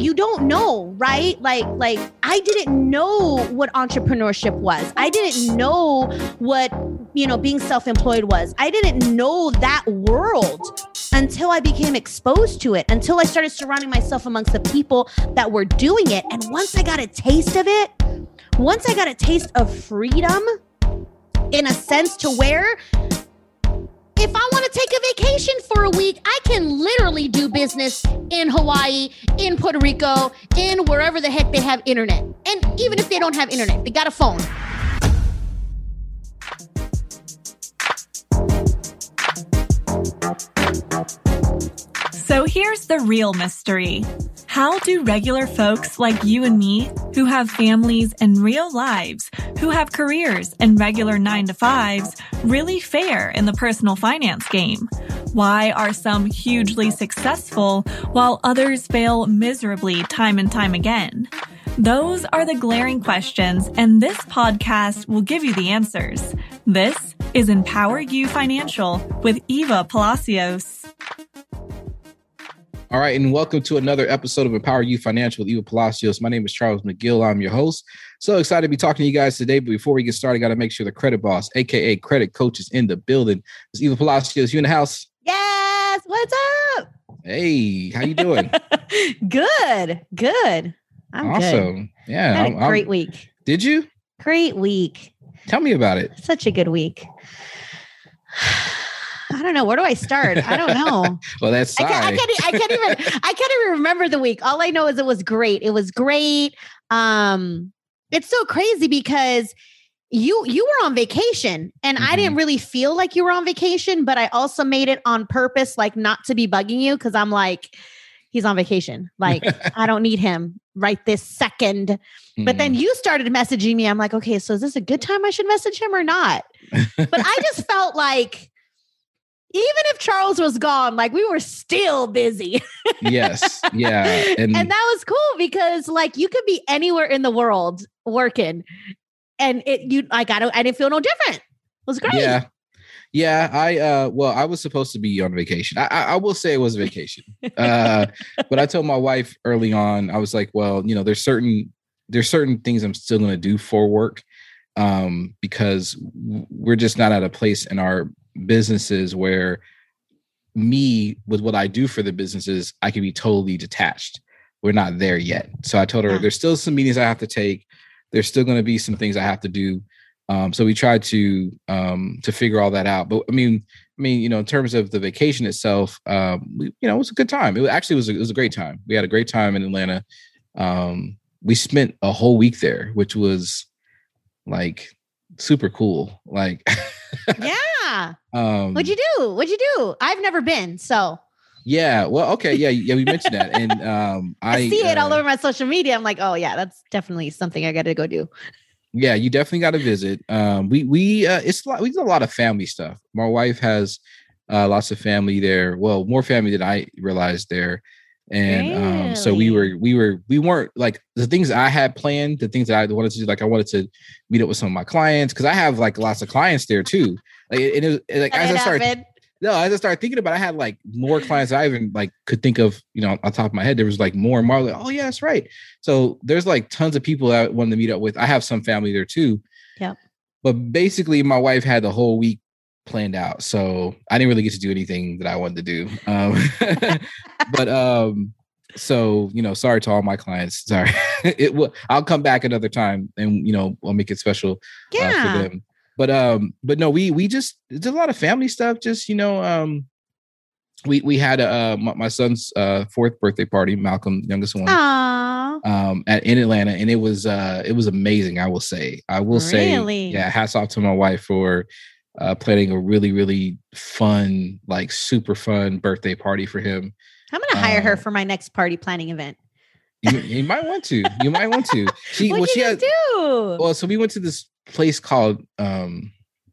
you don't know, right? Like like I didn't know what entrepreneurship was. I didn't know what, you know, being self-employed was. I didn't know that world until I became exposed to it, until I started surrounding myself amongst the people that were doing it. And once I got a taste of it, once I got a taste of freedom in a sense to where if I want to take a vacation for a week, I can literally do business in Hawaii, in Puerto Rico, in wherever the heck they have internet. And even if they don't have internet, they got a phone. So here's the real mystery. How do regular folks like you and me, who have families and real lives, who have careers and regular nine to fives, really fare in the personal finance game? Why are some hugely successful while others fail miserably time and time again? Those are the glaring questions, and this podcast will give you the answers. This is Empower You Financial with Eva Palacios. All right, and welcome to another episode of Empower You Financial with Eva Palacios. My name is Charles McGill. I'm your host. So excited to be talking to you guys today. But before we get started, got to make sure the credit boss, aka credit coach, is in the building. It's Eva Palacios. You in the house? Yes. What's up? Hey, how you doing? good. Good. I'm awesome. Good. Yeah. had a I'm, great I'm, week. Did you? Great week. Tell me about it. Such a good week. I don't know. Where do I start? I don't know. well, that's I can't, I can't, I can't even. I can't even remember the week. All I know is it was great. It was great. Um, it's so crazy because you you were on vacation and mm-hmm. I didn't mm-hmm. really feel like you were on vacation, but I also made it on purpose, like not to be bugging you because I'm like, he's on vacation. Like I don't need him right this second. Mm-hmm. But then mm-hmm. you started messaging me. I'm like, okay, so is this a good time I should message him or not? but I just felt like even if Charles was gone, like we were still busy. yes. Yeah. And, and that was cool because like you could be anywhere in the world working and it you like I don't I didn't feel no different. It was great. Yeah. Yeah, I uh well, I was supposed to be on vacation. I I, I will say it was vacation. uh but I told my wife early on, I was like, well, you know, there's certain there's certain things I'm still gonna do for work um because we're just not at a place in our businesses where me with what I do for the businesses, I can be totally detached. We're not there yet. So I told her there's still some meetings I have to take. There's still going to be some things I have to do. Um, so we tried to um, to figure all that out. But I mean, I mean, you know, in terms of the vacation itself, um, we, you know, it was a good time. It actually was a, it was a great time. We had a great time in Atlanta. Um, we spent a whole week there, which was like super cool. Like, yeah. Um, What'd you do? What'd you do? I've never been, so. Yeah. Well, okay. Yeah. Yeah. We mentioned that. And um, I, I see it uh, all over my social media. I'm like, oh, yeah, that's definitely something I got to go do. Yeah. You definitely got to visit. Um, we, we, uh, it's a lot, we do a lot of family stuff. My wife has uh, lots of family there. Well, more family than I realized there and really? um, so we were we were we weren't like the things I had planned, the things that I wanted to do. Like I wanted to meet up with some of my clients because I have like lots of clients there too. Like and it was like as I started. No, as I started thinking about, it, I had like more clients I even like could think of, you know, on top of my head. There was like more and more. Like, oh yeah, that's right. So there's like tons of people I wanted to meet up with. I have some family there too. Yeah. But basically, my wife had the whole week planned out. So I didn't really get to do anything that I wanted to do. Um, but um, so you know, sorry to all my clients. Sorry, it will. I'll come back another time, and you know, I'll make it special yeah. uh, for them. But um, but no, we we just did a lot of family stuff. Just you know, um, we we had uh my, my son's uh fourth birthday party, Malcolm, youngest one, Aww. um, at in Atlanta, and it was uh it was amazing. I will say, I will really? say, yeah, hats off to my wife for uh, planning a really really fun like super fun birthday party for him i'm gonna hire um, her for my next party planning event you, you, might want to you might want to she what well, she had, do well so we went to this place called um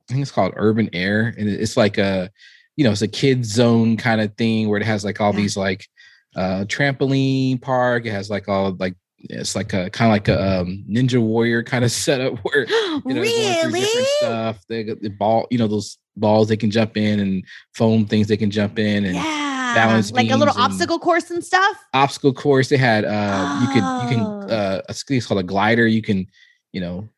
i think it's called urban air and it's like a you know it's a kids zone kind of thing where it has like all yeah. these like uh trampoline park it has like all like it's like a kind of like a um, ninja warrior kind of setup where you know really different stuff. They got the ball, you know, those balls they can jump in and foam things they can jump in, and yeah. balance like a little obstacle course and stuff. obstacle course. They had uh you could you can Oh. uh I think it's called a glider. You can, you know,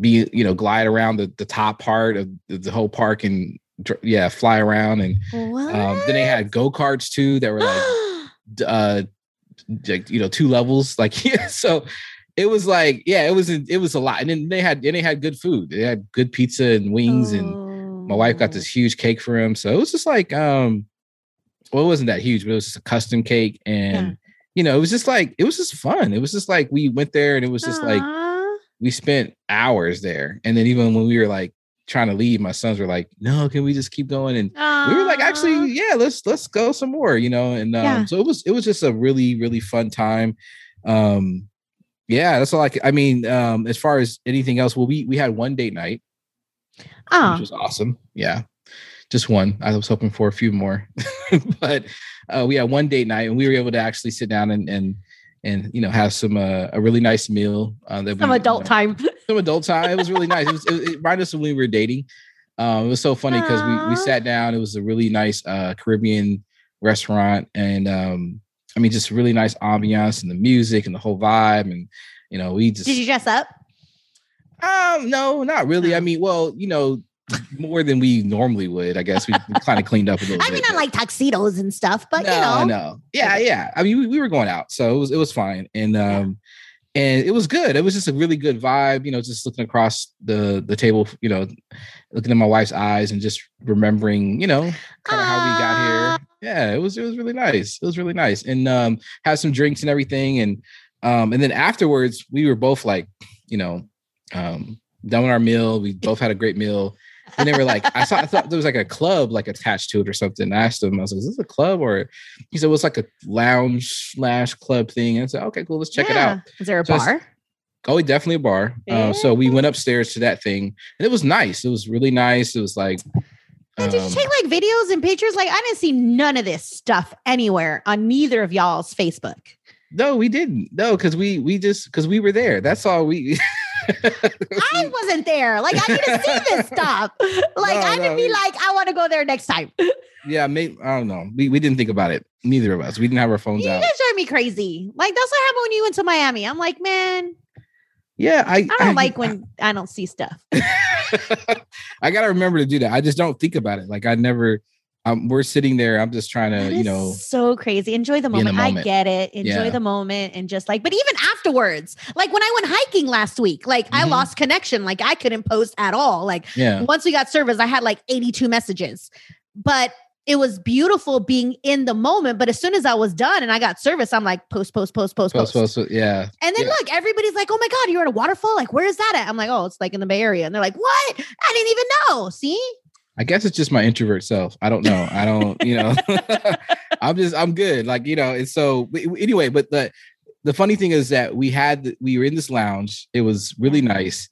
be you know, glide around the, the top part of the, whole park and yeah, fly around and um then they had go-karts too that were like uh like you know two levels like yeah so it was like yeah it was it was a lot and then they had and they had good food they had good pizza and wings and my wife got Oh. this huge cake for him so it was just like um well it wasn't that huge but it was just a custom cake and Yeah. you know it was just like it was just fun it was just like we went there and it was just like Aw. We spent hours there. And then even when we were like trying to leave my sons were like no can we just keep going? And we were like actually yeah let's let's go some more you know? And um, Yeah. so it was it was just a really really fun time. Um yeah that's all I I mean um as far as anything else well we we had one date night Aw. which was awesome. Yeah just one. I was hoping for a few more. But uh we had one date night and we were able to actually sit down and and and you know have some uh, a really nice meal uh, that some we, you adult know, time. some adult time. It was really nice. It, was, it, it reminded us of when we were dating. Um, it was so funny because we we sat down. It was a really nice uh, Caribbean restaurant, and um, I mean, just really nice ambiance and the music and the whole vibe. And you know, we just Did you dress up? um no, not really. I mean, well, you know, more than we normally would. I guess we, kind of cleaned up a little bit. I mean, but- like tuxedos and stuff, but no, you know, no, yeah, yeah. I mean, we, we were going out, so it was it was fine, and um, and it was good. It was just a really good vibe, you know, just looking across the the table, you know, looking in my wife's eyes and just remembering, you know, kind of how we got here. Yeah, it was it was really nice. It was really nice, and um, had some drinks and everything, and um, and then afterwards we were both like, you know, um, done with our meal. We both had a great meal. And they were like, I thought I thought there was like a club like attached to it or something. I asked him, I was like, is this a club or he said it was like a lounge slash club thing. And I said, okay, cool, let's check it out. Is there a So bar? Oh, definitely a bar. Uh, so we went upstairs to that thing, and it was nice. It was really nice. It was like, And did you um, take like videos and pictures? Like, I didn't see none of this stuff anywhere on neither of y'all's Facebook. No, we didn't. No, because we we just because we were there. That's all we. I wasn't there. Like, I need to see this stuff. Like, No, I no, be we- like, I want to go there next time. yeah, maybe I don't know. We we didn't think about it. Neither of us. We didn't have our phones You out. guys drive me crazy. Like, that's what happened when you went to Miami. I'm like, man, Yeah, I I don't like when I don't see stuff. I gotta remember to do that. I just don't think about it. Like I never. Um, we're sitting there. I'm just trying to, you know, so crazy. Enjoy the in the moment. I get it. Enjoy Yeah. the moment and just like, but even afterwards, like when I went hiking last week, like I Mhm. lost connection. Like I couldn't post at all. Like yeah, once we got service, I had like 82 messages. But it was beautiful being in the moment. But as soon as I was done and I got service, I'm like, post, post, post, post, post, post. post, yeah. And then Yeah. look, everybody's like, oh my God, you're at a waterfall? Like, where is that at? I'm like, oh, it's like in the Bay Area. And they're like, what? I didn't even know. See? I guess it's just my introvert self. I don't know. I don't, you know, I'm just, I'm good. Like, you know, and so anyway, but the, the funny thing is that we had, we were in this lounge. It was really nice.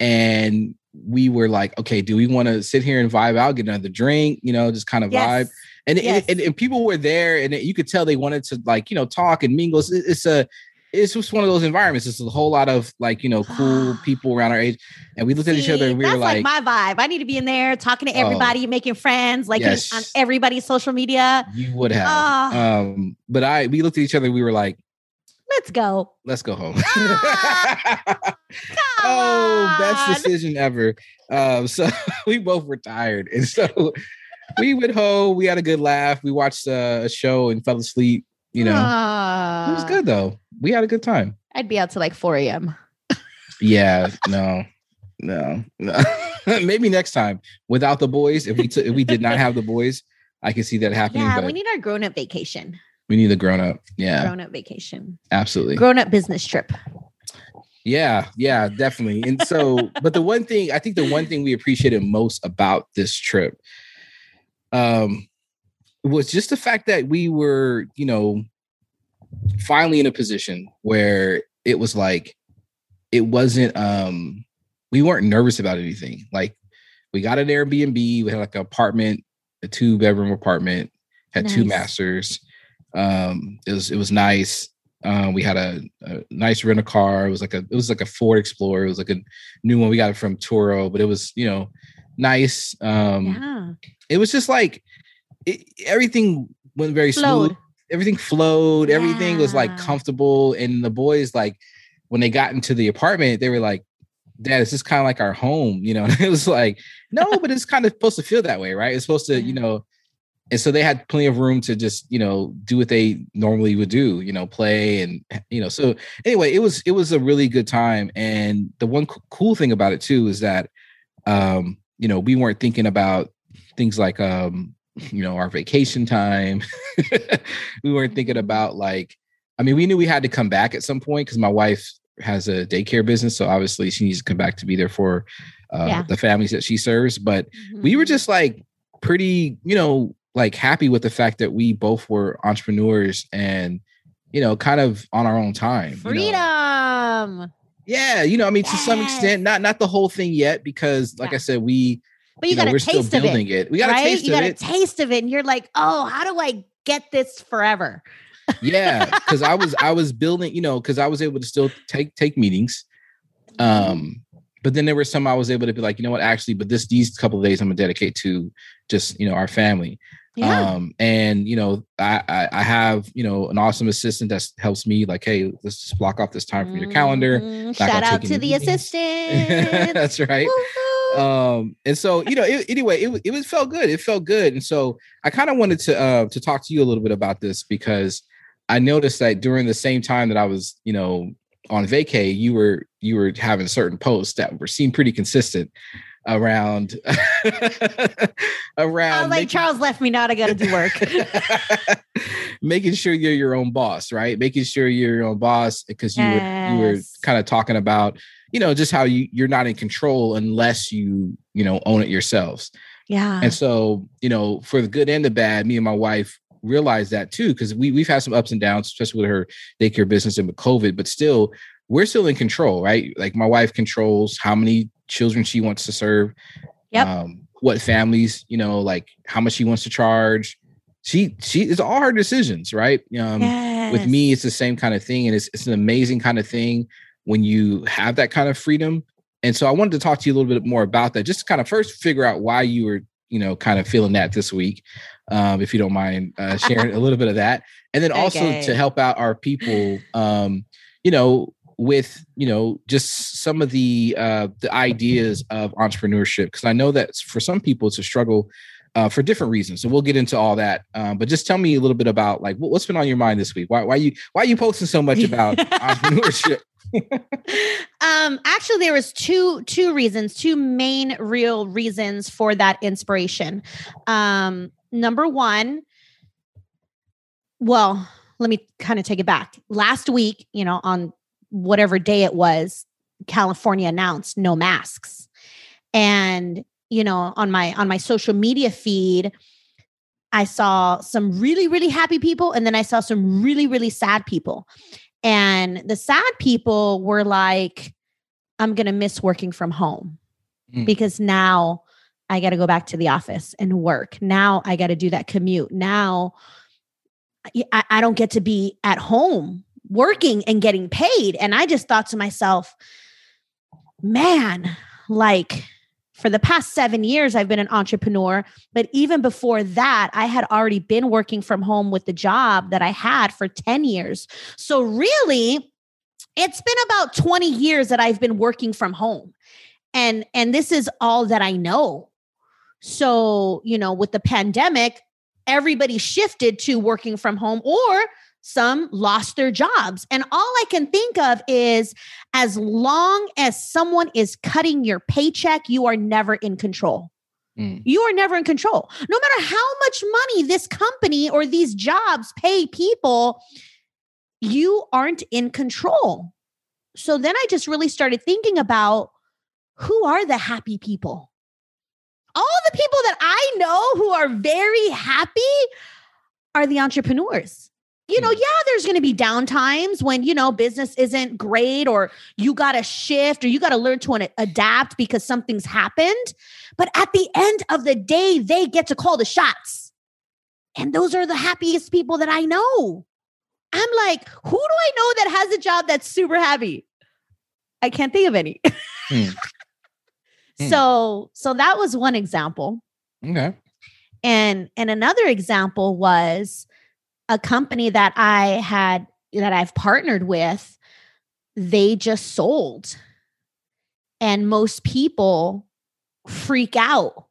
And we were like, okay, do we want to sit here and vibe out, get another drink, you know, just kind of vibe? Yes. And, and, and people were there and you could tell they wanted to like, you know, talk and mingle. It's, it's a, it's just one of those environments. It's a whole lot of like, you know, cool people around our age. And we looked at each other and we were like, like, my vibe. I need to be in there talking to Oh. everybody, making friends, like Yes. on everybody's social media. you would have. Ah. Um, but I, we looked at each other. We were like, Let's go. let's go home. Oh, best decision ever. Um, so we both were tired, and so we went home. We had a good laugh. We watched uh, a show and fell asleep. You know, it was Ah. good though. We had a good time. I'd be out to like 4 a.m. Yeah, no, no, no. Maybe next time without the boys. If we took, if we did not have the boys, I can see that happening. Yeah, we need our grown up vacation. we need a grown up. Yeah, Grown up vacation. absolutely. Grown up business trip. Yeah, yeah, definitely. And so, but the one thing I think the one thing we appreciated most about this trip um was just the fact that we were, you know, finally in a position where it was like it wasn't um we weren't nervous about anything. Like we got an Airbnb, we had like an apartment, a two bedroom apartment, had two masters. Um it was it was nice. Um, we had a, a nice rent a car. It was like a it was like a Ford Explorer. It was like a new one. We got it from Turo, but it was you know nice. Um, yeah. it was just like it, everything went very Flowed. smooth. Everything flowed. Everything was like comfortable. And the boys, like, when they got into the apartment, they were like, Dad, is this kind of like our home? You know, and it was like, no, but it's kind of supposed to feel that way, right? It's supposed to, you know, and so they had plenty of room to just, you know, do what they normally would do, you know, play and you know. So anyway, it was it was a really good time. And the one co- cool thing about it too is that um, you know, we weren't thinking about things like um, you know, our vacation time. we weren't thinking about like, I mean, we knew we had to come back at some point because my wife has a daycare business, so obviously she needs to come back to be there for uh, Yeah. the families that she serves. But we were just like pretty, you know, like happy with the fact that we both were entrepreneurs and you know, kind of on our own time. you know. freedom. Yeah, you know, I mean, to some extent, not not the whole thing yet, because like Yeah. I said, we But you, know, got a taste of it. it. We got right? a taste you got a taste of it, and you're like, oh, how do I get this forever? yeah because i was i was building you know because i was able to still take take meetings um but then there were some i was able to be like you know what actually but this these couple of days i'm gonna dedicate to just you know our family Yeah. um and you know I, I i have you know an awesome assistant that helps me like hey let's just block off this time from your calendar Mhm. Shout out to the meetings. assistant. that's right Woo-hoo. Um and so you know it, anyway it, it was felt good it felt good and so i kind of wanted to uh to talk to you a little bit about this because i noticed that during the same time that i was you know on vacay you were you were having certain posts that were seemed pretty consistent around around like, making- Charles left me. Now I got to do work. making sure you're your own boss, right? Making sure you're your own boss because you were you were kind of talking about, you know, just how you you're not in control unless you, you know, own it yourselves. yeah. And so, you know, for the good and the bad, me and my wife realized that too, because we we've had some ups and downs, especially with her daycare business and with COVID, but still, we're still in control, right? Like my wife controls how many children she wants to serve, Yep. um, what families, you know, like how much she wants to charge. She she it's all her decisions, right? Um with me, it's the same kind of thing, and it's it's an amazing kind of thing when you have that kind of freedom. And so I wanted to talk to you a little bit more about that, just to kind of first figure out why you were, you know, kind of feeling that this week, um, if you don't mind uh, sharing a little bit of that, and then also Okay. to help out our people, um, you know, with you know just some of the uh, the ideas of entrepreneurship, because I know that for some people it's a struggle uh, for different reasons. So we'll get into all that. Um, but just tell me a little bit about like what, what's been on your mind this week. Why why you why are you posting so much about entrepreneurship? um actually there was two two reasons two main real reasons for that inspiration um number one well let me kind of take it back last week you know on whatever day it was california announced no masks and you know on my on my social media feed i saw some really really happy people and then i saw some really really sad people and the sad people were like, I'm going to miss working from home Mm. because now I got to go back to the office and work. Now I got to do that commute. Now I, I don't get to be at home working and getting paid. And I just thought to myself, man, like for the past seven years, I've been an entrepreneur. But even before that, I had already been working from home with the job that I had for 10 years. So, really, it's been about 20 years that I've been working from home. And, and this is all that I know. So, you know, with the pandemic, everybody shifted to working from home or some lost their jobs. And all I can think of is as long as someone is cutting your paycheck, you are never in control. Mm. You are never in control. No matter how much money this company or these jobs pay people, you aren't in control. So then I just really started thinking about who are the happy people? All the people that I know who are very happy are the entrepreneurs. You know, Mm. yeah, there's going to be down times when, you know, business isn't great or you got to shift or you got to learn to adapt because something's happened. But at the end of the day, they get to call the shots. And those are the happiest people that I know. I'm like, who do I know that has a job that's super happy? I can't think of any. Hmm. Hmm. So, so that was one example. Okay. And and another example was a company that I had that I've partnered with, they just sold. And most people freak out.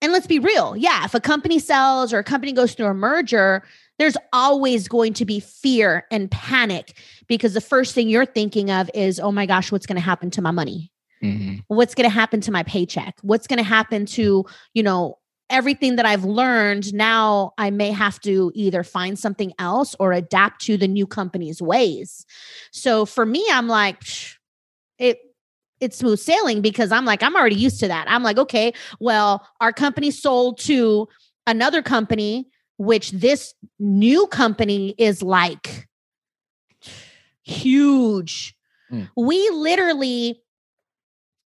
And let's be real. Yeah, if a company sells or a company goes through a merger, there's always going to be fear and panic because the first thing you're thinking of is, oh my gosh, what's going to happen to my money? Mm-hmm. What's going to happen to my paycheck? What's going to happen to, you know, everything that I've learned? Now I may have to either find something else or adapt to the new company's ways. So for me, I'm like, it, it's smooth sailing because I'm like, I'm already used to that. I'm like, okay, well, our company sold to another company which this new company is like huge. Mm. We literally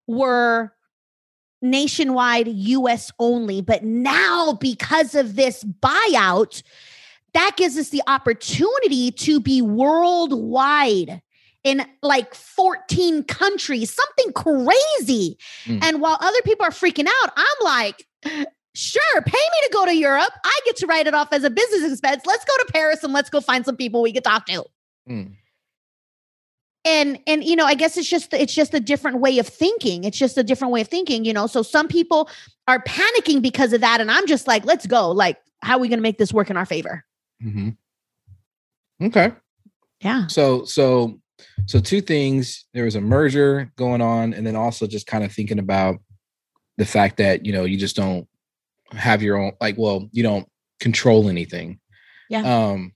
were nationwide US only, but now because of this buyout, that gives us the opportunity to be worldwide in like 14 countries, something crazy. Mm. And while other people are freaking out, I'm like, Sure, pay me to go to Europe. I get to write it off as a business expense. Let's go to Paris and let's go find some people we can talk to. Mm. And and you know, I guess it's just it's just a different way of thinking. It's just a different way of thinking, you know. So some people are panicking because of that, and I'm just like, let's go. Like, how are we going to make this work in our favor? Mm-hmm. Okay. Yeah. So so so two things. There was a merger going on, and then also just kind of thinking about the fact that you know you just don't have your own like well you don't control anything yeah um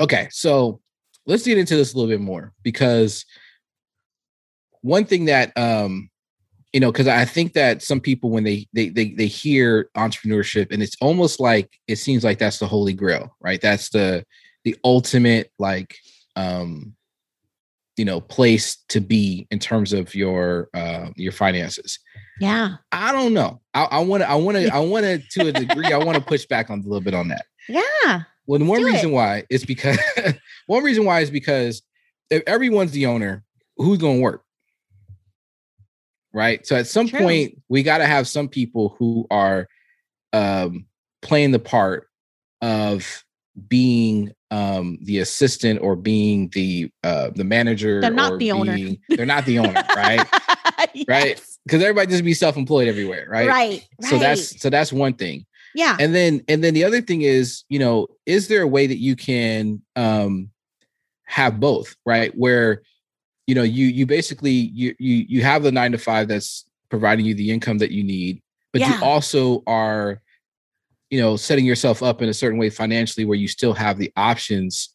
okay so let's get into this a little bit more because one thing that um you know because i think that some people when they, they they they hear entrepreneurship and it's almost like it seems like that's the holy grail right? That's the the ultimate like um you know place to be in terms of your uh your finances. Yeah. I don't know. I want to i want to i want to to a degree i want to push back on a little bit on that. Yeah well the one reason it. why is because one reason why is because if everyone's the owner who's going to work? Right? So at some True. point we got to have some people who are um playing the part of being um the assistant or being the uh the manager they're not the being, owner they're not the owner right? Yes. right? Because everybody just be self-employed everywhere right? Right so that's so that's one thing yeah and then and then the other thing is you know is there a way that you can um have both right where you know you you basically you you you have the nine to five that's providing you the income that you need but yeah. you also are you know setting yourself up in a certain way financially where you still have the options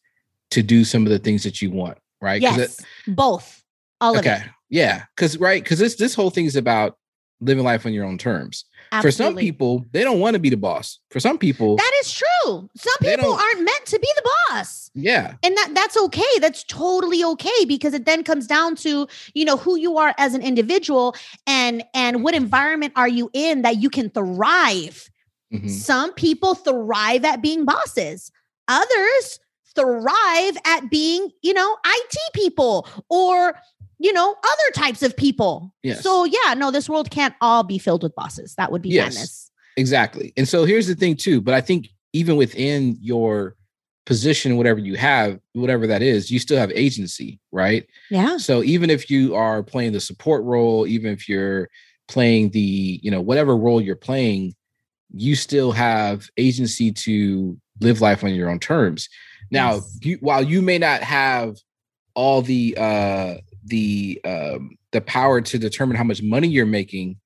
to do some of the things that you want right yes it, both all okay. of it yeah because right because this this whole thing is about living life on your own terms Absolutely. for some people they don't want to be the boss for some people that is true some people aren't meant to be the boss yeah and that that's okay that's totally okay because it then comes down to you know who you are as an individual and and what environment are you in that you can thrive Mm-hmm. Some people thrive at being bosses. Others thrive at being, you know, IT people or, you know, other types of people. Yes. So yeah, no, this world can't all be filled with bosses. That would be yes, madness. Exactly. And so here's the thing too, but I think even within your position, whatever you have, whatever that is, you still have agency, right? Yeah. So even if you are playing the support role, even if you're playing the, you know, whatever role you're playing, you still have agency to live life on your own terms. Now, yes. you, while you may not have all the uh, the um, the power to determine how much money you're making,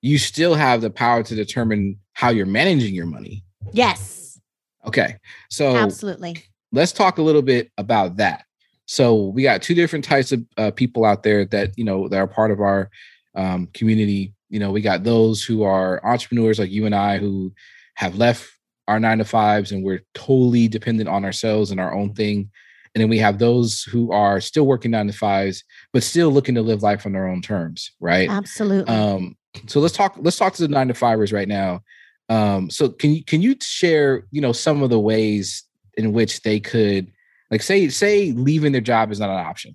you still have the power to determine how you're managing your money. Yes. Okay. So absolutely. Let's talk a little bit about that. So we got two different types of uh, people out there that you know that are part of our um, community you know, we got those who are entrepreneurs like you and I who have left our nine to fives and we're totally dependent on ourselves and our own thing. And then we have those who are still working nine to fives, but still looking to live life on their own terms, right? Absolutely. Um, so let's talk. Let's talk to the nine to fivers right now. Um, so can you can you share, you know, some of the ways in which they could, like, say say leaving their job is not an option,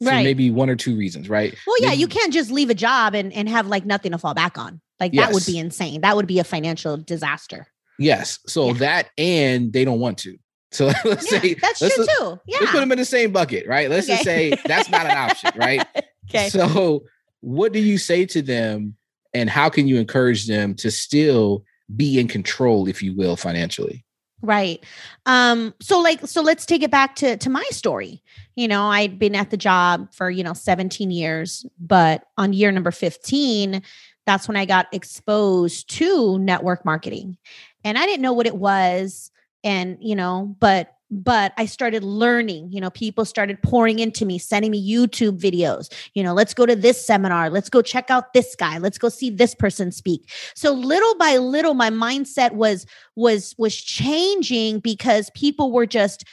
for Right. maybe one or two reasons, right? Well, yeah, Maybe- you can't just leave a job and, and have like nothing to fall back on. Like that would be insane. That would be a financial disaster. Yes. So Yeah. that and they don't want to. So let's Yeah, say that's let's, true too. Yeah. let's put them in the same bucket, right? Let's just say that's not an option, right? okay. So what do you say to them and how can you encourage them to still be in control, if you will, financially? Right. Um, so like so let's take it back to to my story. You know, I'd been at the job for, you know, 17 years, but on year number 15, that's when I got exposed to network marketing. And I didn't know what it was and, you know, but but I started learning, you know, people started pouring into me, sending me YouTube videos. You know, let's go to this seminar, let's go check out this guy, let's go see this person speak. So little by little my mindset was was was changing because people were just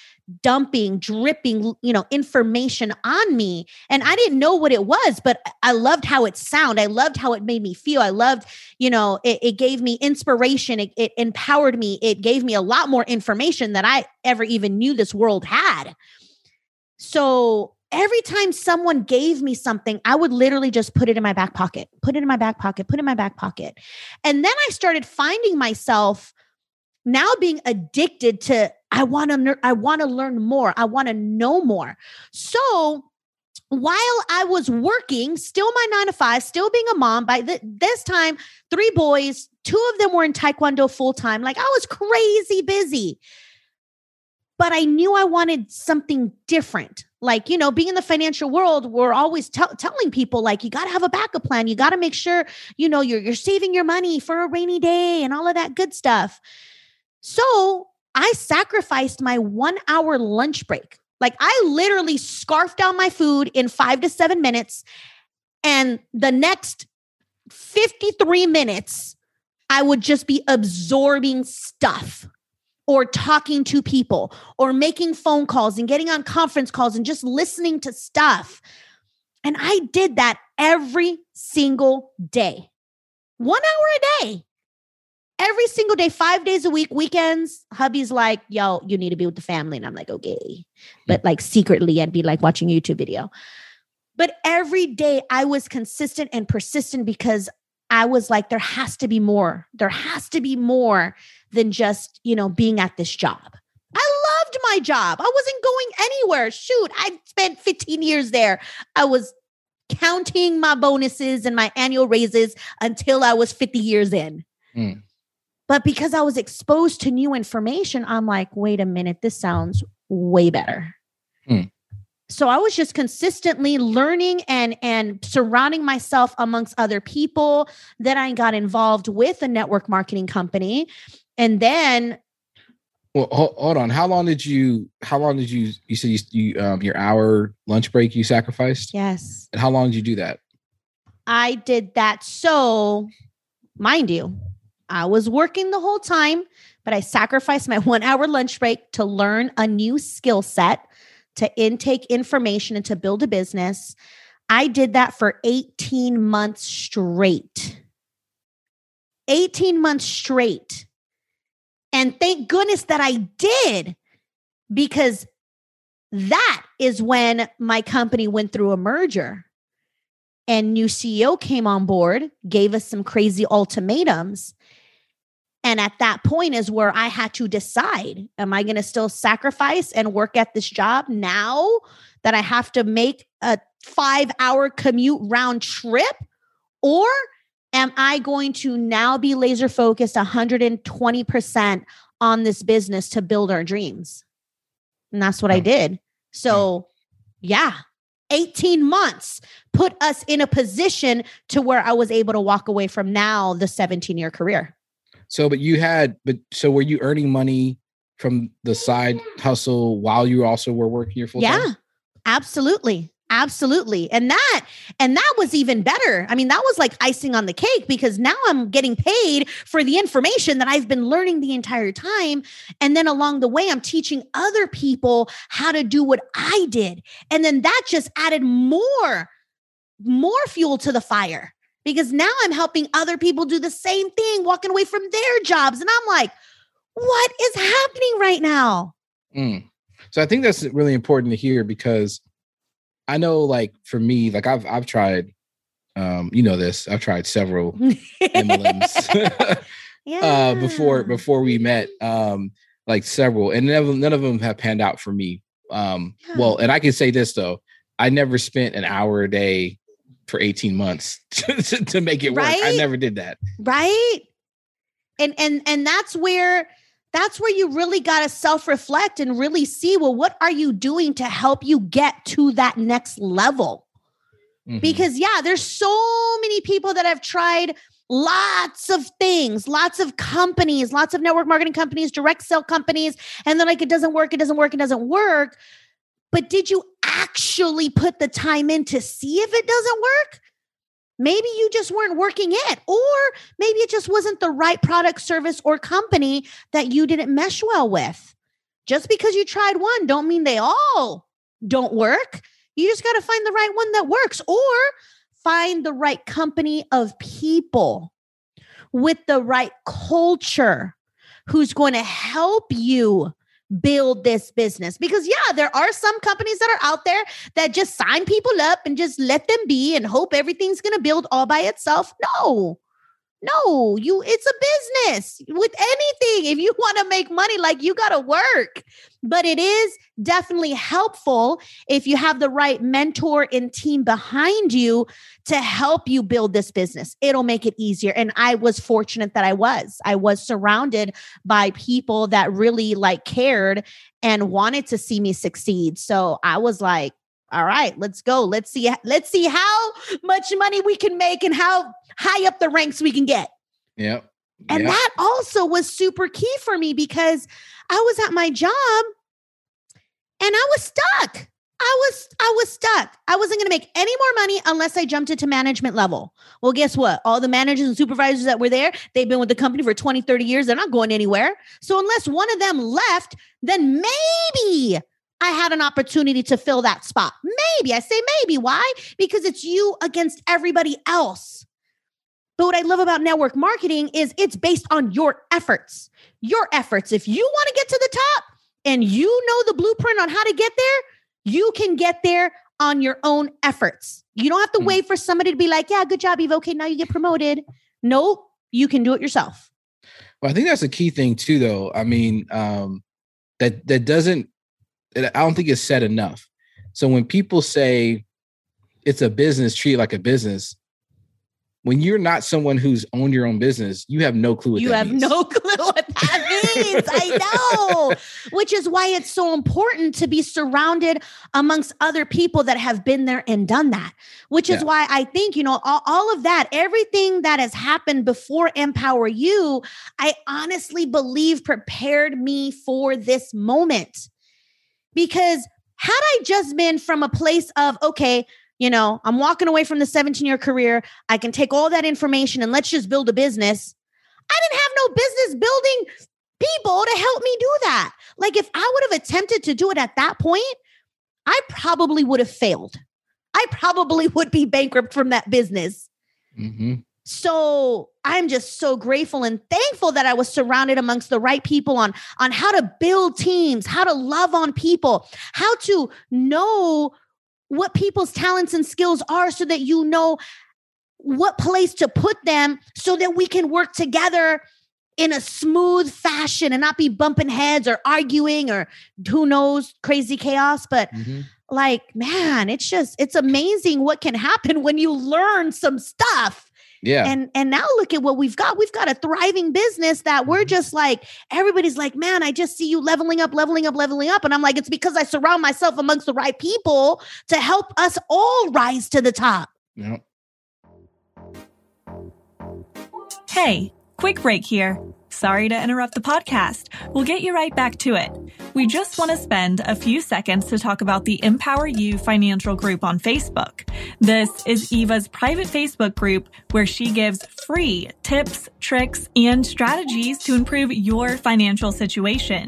dumping dripping you know information on me. And i didn't know what it was but i loved how it sound. I loved how it made me feel. I loved you know it, it gave me inspiration. It, it empowered me. It gave me a lot more information that i ever even knew this world had. So every time someone gave me something i would literally just put it in my back pocket put it in my back pocket put it in my back pocket. And then i started finding myself now being addicted to I want to I want to learn more. I want to know more. So while I was working, still my 9 to 5, still being a mom, by this time three boys, two of them were in taekwondo full time. Like I was crazy busy. But I knew I wanted something different. Like, you know, being in the financial world, we're always tell telling people like you got to have a backup plan. You got to make sure, you know, you're you're saving your money for a rainy day and all of that good stuff. So I sacrificed my one hour lunch break. Like I literally scarfed down my food in five to seven minutes. And the next 53 minutes, I would just be absorbing stuff or talking to people or making phone calls and getting on conference calls and just listening to stuff. And I did that every single day, one hour a day every single day, five days a week, weekends, hubby's like, yo, you need to be with the family. And I'm like, okay. But like secretly, I'd be like watching a YouTube video. But every day I was consistent and persistent because I was like, there has to be more. There has to be more than just, you know, being at this job. I loved my job. I wasn't going anywhere. Shoot, I spent 15 years there. I was counting my bonuses and my annual raises until I was 50 years in. Mm. But because I was exposed to new information, I'm like, wait a minute, this sounds way better. Hmm. So I was just consistently learning and and surrounding myself amongst other people. Then I got involved with a network marketing company. And then Well, hold, hold on. How long did you? How long did you? You said you, you um your hour lunch break you sacrificed. yes, And how long did you do that? I did that. So, mind you, I was working the whole time, but I sacrificed my one hour lunch break to learn a new skill set, to intake information, and to build a business. I did that for 18 months straight. 18 months straight. And thank goodness that I did because that is when my company went through a merger and new CEO came on board, gave us some crazy ultimatums. And at that point is where I had to decide am I going to still sacrifice and work at this job now that I have to make a five hour commute round trip? Or am I going to now be laser focused 120% on this business to build our dreams? And that's what I did. So, yeah, 18 months put us in a position to where I was able to walk away from now the 17 year career. So, but you had, but so were you earning money from the side hustle while you also were working your full time? yeah, absolutely. Absolutely. And that and that was even better. I mean, that was like icing on the cake because now I'm getting paid for the information that I've been learning the entire time and then along the way I'm teaching other people how to do what I did. And then that just added more more fuel to the fire because now I'm helping other people do the same thing, walking away from their jobs and I'm like, what is happening right now? Mm. So I think that's really important to hear because I know, like for me, like I've I've tried, um, you know this. I've tried several MLMs yeah. uh, before before we met, um, like several, and none of, none of them have panned out for me. Um, Yeah. well, and I can say this though, I never spent an hour a day for 18 months to, to, make it work. I never did that. right and and and that's where that's where you really got to self-reflect and really see well what are you doing to help you get to that next level Mhm. because yeah there's so many people that have tried lots of things lots of companies lots of network marketing companies direct sale companies and then like it doesn't work it doesn't work it doesn't work but did you actually put the time in to see if it doesn't work? Maybe you just weren't working it or maybe it just wasn't the right product service or company that you didn't mesh well with. Just because you tried one don't mean they all don't work. You just got to find the right one that works or find the right company of people with the right culture who's going to help you build this business. Because yeah there are some companies that are out there that just sign people up and just let them be and hope everything's going to build all by itself. No no you it's a business. With anything if you want to make money like you got to work. But it is definitely helpful if you have the right mentor and team behind you to help you build this business. It'll make it easier and i was fortunate that i was. I was surrounded by people that really like cared and wanted to see me succeed. So i was like all right let's go let's see let's see how much money we can make and how high up the ranks we can get Yep. and Yep. that also was super key for me because I was at my job and I was stuck. I was I was stuck. I wasn't going to make any more money unless I jumped into management level. Well, guess what? All the managers and supervisors that were there, they've been with the company for 20, 30 years. They're not going anywhere. So unless one of them left, then maybe I had an opportunity to fill that spot. Maybe. I say maybe. Why? Because it's you against everybody else. But what I love about network marketing is it's based on your efforts. Your efforts. If you want to get to the top and you know the blueprint on how to get there, you can get there on your own efforts. You don't have to Hmm. wait for somebody to be like, yeah, good job, Eve. Okay, now you get promoted. Nope, you can do it yourself. Well, I think that's a key thing too, though. I mean, um, that that doesn't. I don't think it's said enough. So when people say it's a business, treat it like a business. When you're not someone who's owned your own business, you have no clue what you that have means. no clue what that means. I know, which is why it's so important to be surrounded amongst other people that have been there and done that. Which is Yeah. why I think, you know, all, all of that, everything that has happened before Empower You, I honestly believe prepared me for this moment. Because had I just been from a place of, okay, you know, I'm walking away from the 17 year career, I can take all that information and let's just build a business. I didn't have no business building people to help me do that. Like if I would have attempted to do it at that point, I probably would have failed. I probably would be bankrupt from that business. Mhm. So I'm just so grateful and thankful that I was surrounded amongst the right people on on how to build teams, how to love on people, how to know what people's talents and skills are so that you know what place to put them so that we can work together in a smooth fashion and not be bumping heads or arguing or who knows crazy chaos but Mhm. like man it's just it's amazing what can happen when you learn some stuff Yeah. and and now look at what we've got we've got a thriving business that we're Mhm. just like everybody's like man i just see you leveling up leveling up leveling up and i'm like it's because i surround myself amongst the right people to help us all rise to the top Yep. Hey, quick break here. Sorry to interrupt the podcast. We'll get you right back to it. We just want to spend a few seconds to talk about the Empower You Financial Group on Facebook. This is Eva's private Facebook group where she gives free tips, tricks, and strategies to improve your financial situation.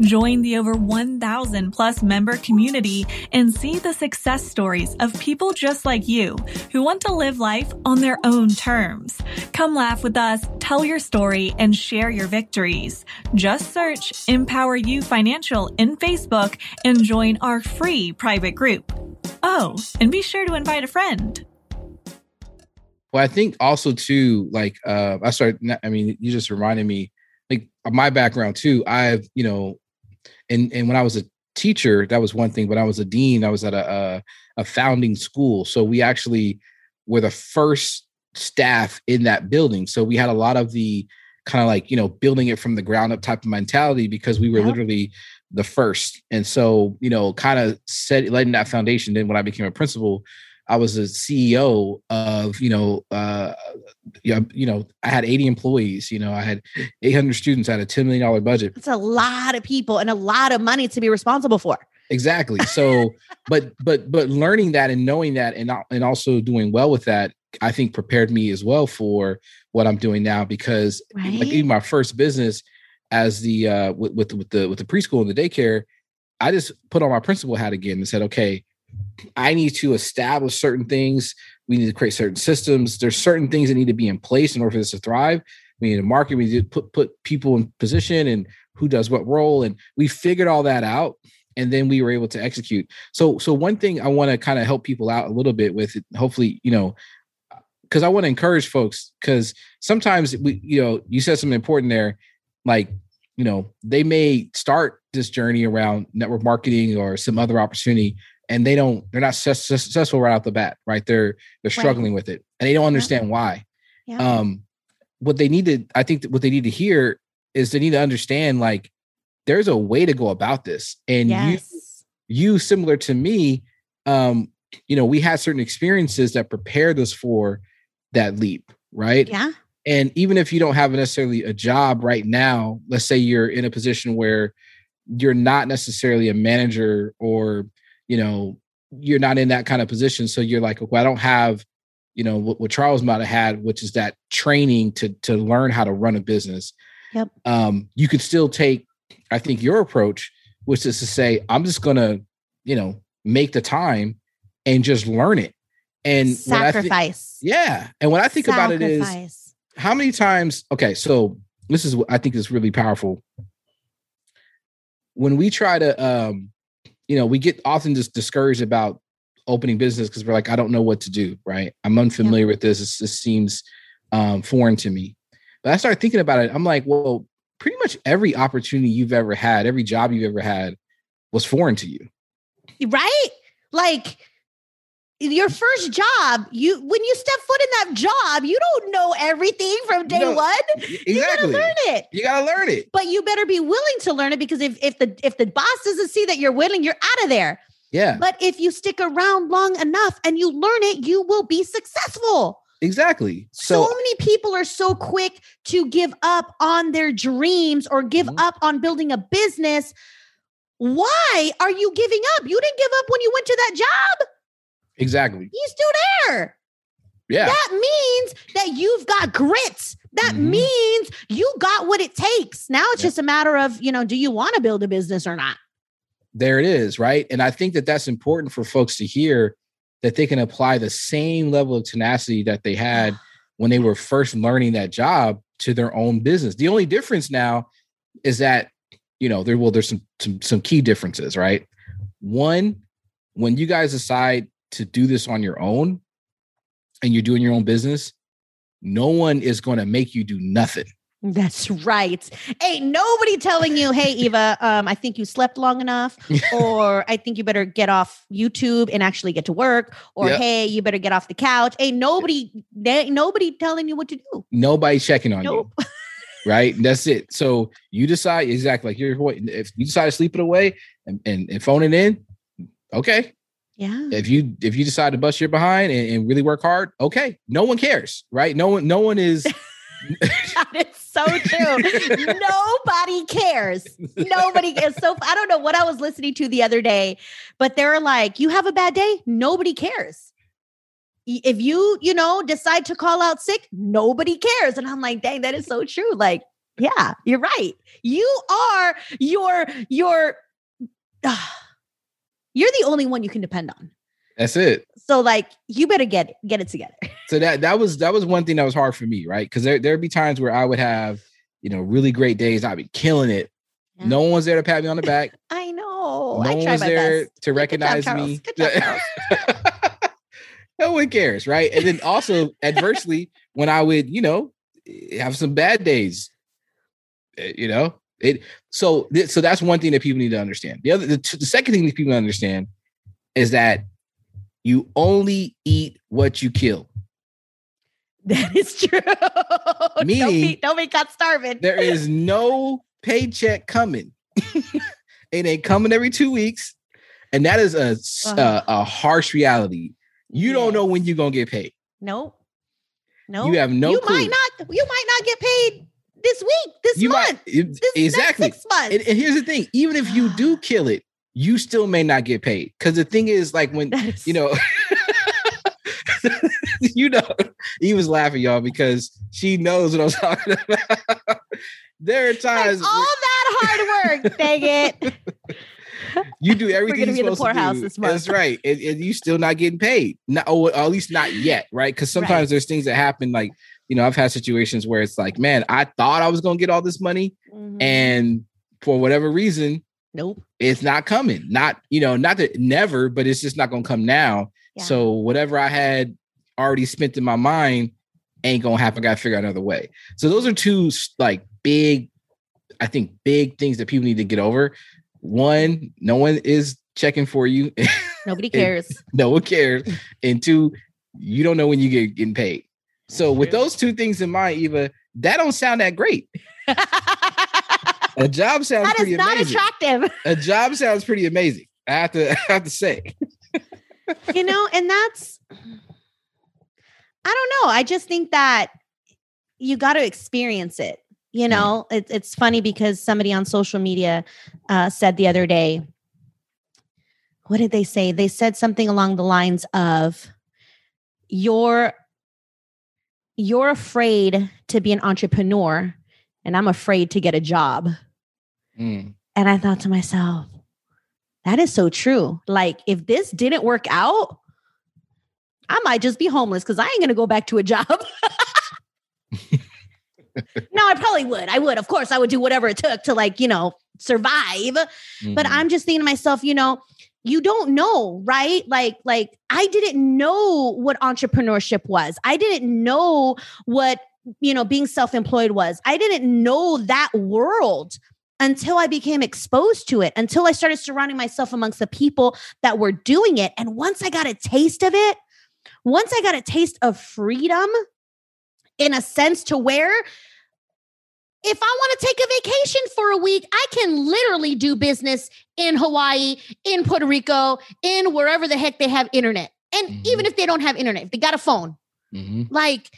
Join the over 1,000 plus member community and see the success stories of people just like you who want to live life on their own terms. Come laugh with us, tell your story, and share your victories. Just search Empower You Financial in Facebook and join our free private group. Oh, and be sure to invite a friend. Well, I think also too, like uh I started I mean, you just reminded me like my background too. I've, you know, and and when I was a teacher, that was one thing, but I was a dean, I was at a a, a founding school. So we actually were the first staff in that building. So we had a lot of the kind of like, you know, building it from the ground up type of mentality because we were yep. literally the first. And so, you know, kind of set letting that foundation. Then when I became a principal, I was a CEO of, you know, uh, you know, I had 80 employees, you know, I had 800 students, I had a $10 million budget. It's a lot of people and a lot of money to be responsible for. Exactly. So, but, but, but learning that and knowing that and, and also doing well with that, I think prepared me as well for what I'm doing now because right? like even my first business as the, uh, with, with, with the, with the preschool and the daycare, I just put on my principal hat again and said, okay, I need to establish certain things. We need to create certain systems. There's certain things that need to be in place in order for this to thrive. We need to market. We need to put put people in position and who does what role. And we figured all that out, and then we were able to execute. So so one thing I want to kind of help people out a little bit with. Hopefully, you know, because I want to encourage folks because sometimes we you know you said something important there, like you know they may start this journey around network marketing or some other opportunity and they don't they're not successful right out the bat right they're they're struggling right. with it and they don't understand yeah. why yeah. um what they need to i think what they need to hear is they need to understand like there's a way to go about this and yes. you you similar to me um you know we had certain experiences that prepared us for that leap right yeah and even if you don't have necessarily a job right now let's say you're in a position where you're not necessarily a manager or you know, you're not in that kind of position. So you're like, well, I don't have, you know, what, what Charles might have had, which is that training to to learn how to run a business. Yep. Um, you could still take, I think, your approach, which is to say, I'm just gonna, you know, make the time and just learn it. And sacrifice. Th- yeah. And what I think sacrifice. about it is how many times, okay, so this is what I think is really powerful. When we try to um you know, we get often just discouraged about opening business because we're like, I don't know what to do, right? I'm unfamiliar yeah. with this. This seems um, foreign to me. But I started thinking about it. I'm like, well, pretty much every opportunity you've ever had, every job you've ever had was foreign to you. Right? Like your first job, you when you step foot in that job, you don't know everything from day no, one. Exactly. You gotta learn it. You gotta learn it. But you better be willing to learn it because if if the if the boss doesn't see that you're willing, you're out of there. Yeah. But if you stick around long enough and you learn it, you will be successful. Exactly. So, so many people are so quick to give up on their dreams or give mm-hmm. up on building a business. Why are you giving up? You didn't give up when you went to that job. Exactly. He's still there. Yeah. That means that you've got grit. That mm-hmm. means you got what it takes. Now it's just a matter of, you know, do you want to build a business or not? There it is, right? And I think that that's important for folks to hear that they can apply the same level of tenacity that they had when they were first learning that job to their own business. The only difference now is that, you know, there well there's some some, some key differences, right? One, when you guys decide to do this on your own and you're doing your own business, no one is going to make you do nothing. That's right. Ain't nobody telling you, hey, Eva, um, I think you slept long enough, or I think you better get off YouTube and actually get to work, or yep. hey, you better get off the couch. Ain't nobody, ain't nobody telling you what to do. Nobody checking on nope. you. Right. That's it. So you decide exactly like your what. if you decide to sleep it away and, and, and phone it in, okay, yeah. If you if you decide to bust your behind and, and really work hard, okay. No one cares, right? No one no one is is so true. Nobody cares. Nobody is so I don't know what I was listening to the other day, but they're like, you have a bad day, nobody cares. If you, you know, decide to call out sick, nobody cares. And I'm like, dang, that is so true. Like, yeah, you're right. You are your your uh, you're the only one you can depend on. That's it. So like you better get it, get it together. So that that was that was one thing that was hard for me, right? Because there there'd be times where I would have, you know, really great days, I'd be killing it. Yeah. No one's there to pat me on the back. I know. no I try one's there best. to Good job, recognize Charles. me. Job, no one cares, right? And then also adversely, when I would, you know, have some bad days, eh, you know, it. So, th- so that's one thing that people need to understand. The other, the, t- the second thing that people understand is that you only eat what you kill. That is true. don't, Meaning- be, don't be caught starving. There is no paycheck coming. it ain't coming every two weeks, and that is a Uh-huh. a, a harsh reality. You don't know when you're gonna get paid. Nope. Nope. You have no You clue. might not. You might not get paid this week, this you month, might this exactly. next six months. And, and here's the thing: even if you do kill it, you still may not get paid. Because the thing is, like when you know, you know, he was laughing, y'all, because she knows what I'm talking about. there are like, times all that hard work. dang it. you do everything gonna you're be in the supposed to poorhouse do. this month. That's right, and, and you still not getting paid. Not, or at least not yet, right? Because sometimes Right. there's things that happen, like you know, I've had situations where it's like, man, I thought I was gonna get all this money, Mhm. and for whatever reason, nope. it's not coming. Not, you know, not that never, but it's just not gonna come now. Yeah. So whatever I had already spent in my mind ain't gonna happen. I gotta figure out another way. So those are two like big, I think big things that people need to get over. One, no one is checking for you. Nobody cares. no one cares. And two, you don't know when you get getting paid. So with those two things in mind, Eva, that don't sound that great. A job sounds that pretty not amazing. attractive. A job sounds pretty amazing. I have to I have to say. you know, and that's I don't know. I just think that you got to experience it. You know, it, it's funny because somebody on social media uh, said the other day, what did they say? They said something along the lines of, "You're you're afraid to be an entrepreneur, and I'm afraid to get a job." Mm. And I thought to myself, that is so true. Like, if this didn't work out, I might just be homeless because I ain't going to go back to a job. no, I probably would. I would. Of course, I would do whatever it took to, like, you know, survive. But Mhm. I'm just thinking to myself, you know, you don't know, right? Like, like I didn't know what entrepreneurship was. I didn't know what, you know, being self-employed was. I didn't know that world until I became exposed to it, until I started surrounding myself amongst the people that were doing it. And once I got a taste of it, once I got a taste of freedom in a sense to where if I want to take a vacation for a week, I can literally do business in Hawaii, in Puerto Rico, in wherever the heck they have internet. And Mhm. even if they don't have internet, if they got a phone, Mhm. like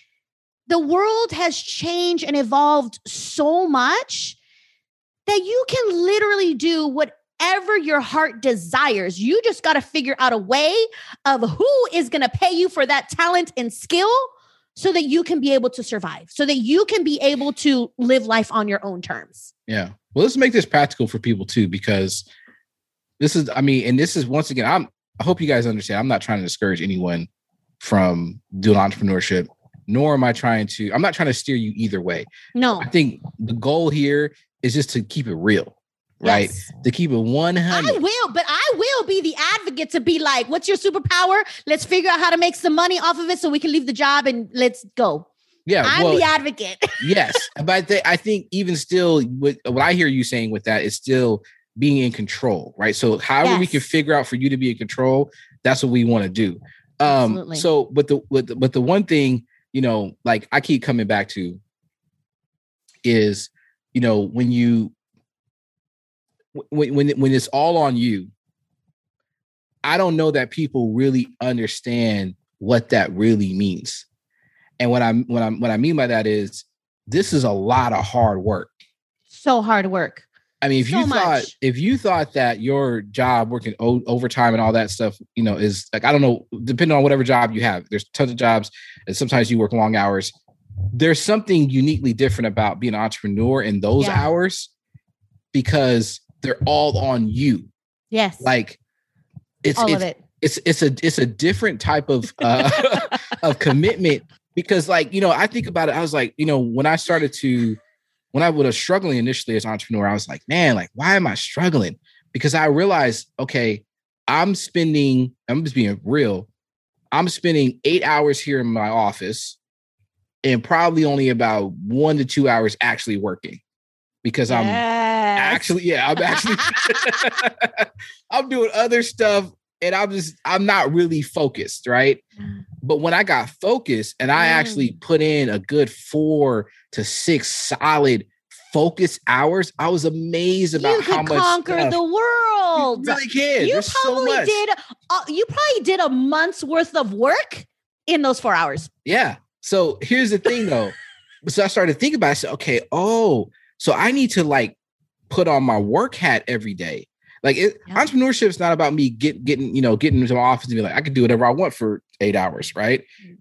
the world has changed and evolved so much that you can literally do whatever your heart desires. You just got to figure out a way of who is going to pay you for that talent and skill so that you can be able to survive, so that you can be able to live life on your own terms. Yeah. Well, let's make this practical for people too, because this is, I mean, and this is once again, I'm, I hope you guys understand. I'm not trying to discourage anyone from doing entrepreneurship, nor am I trying to, I'm not trying to steer you either way. No. I think the goal here is just to keep it real, right? Yes. To keep it 100. I will, but I will be the advocate to be like, what's your superpower? Let's figure out how to make some money off of it so we can leave the job and let's go. yeah. I'm well, the advocate. yes. But I, I think even still, what, what I hear you saying with that is still being in control, right? So, however we can figure out for you to be in control, that's what we want to do. Um, Absolutely. so, but the, but the, but the one thing, you know, like I keep coming back to is, you know, when you, when, when, when it's all on you, I don't know that people really understand what that really means. And what I'm what I'm what I mean by that is this is a lot of hard work. so hard work. I mean, if you So thought much. if you thought that your job working o- overtime and all that stuff, you know, is like I don't know, depending on whatever job you have. There's tons of jobs, and sometimes you work long hours. There's something uniquely different about being an entrepreneur in those Yeah. hours because they're all on you. Yes. Like it's all it's it. it's it's a it's a different type of uh of commitment because like you know i think about it i was like you know when i started to when I was struggling initially as an entrepreneur, I was like, man, like, why am I struggling? Because I realized, okay, I'm spending, I'm just being real. I'm spending eight hours here in my office and probably only about one to two hours actually working because I'm actually, yeah, I'm actually, I'm doing other stuff and I'm just, I'm not really focused, right? But when I got focused and I mm. actually put in a good four to six solid focus hours, I was amazed about you how much conquer stuff. the world. You really can. You There's probably so did. Uh, you probably did a month's worth of work in those four hours. Yeah. So here's the thing, though. so I started thinking about. It. I said, okay, oh, so I need to like put on my work hat every day. Like it, yeah. entrepreneurship is not about me get, getting, you know, getting into my office and be like, I can do whatever I want for eight hours, right? Mm.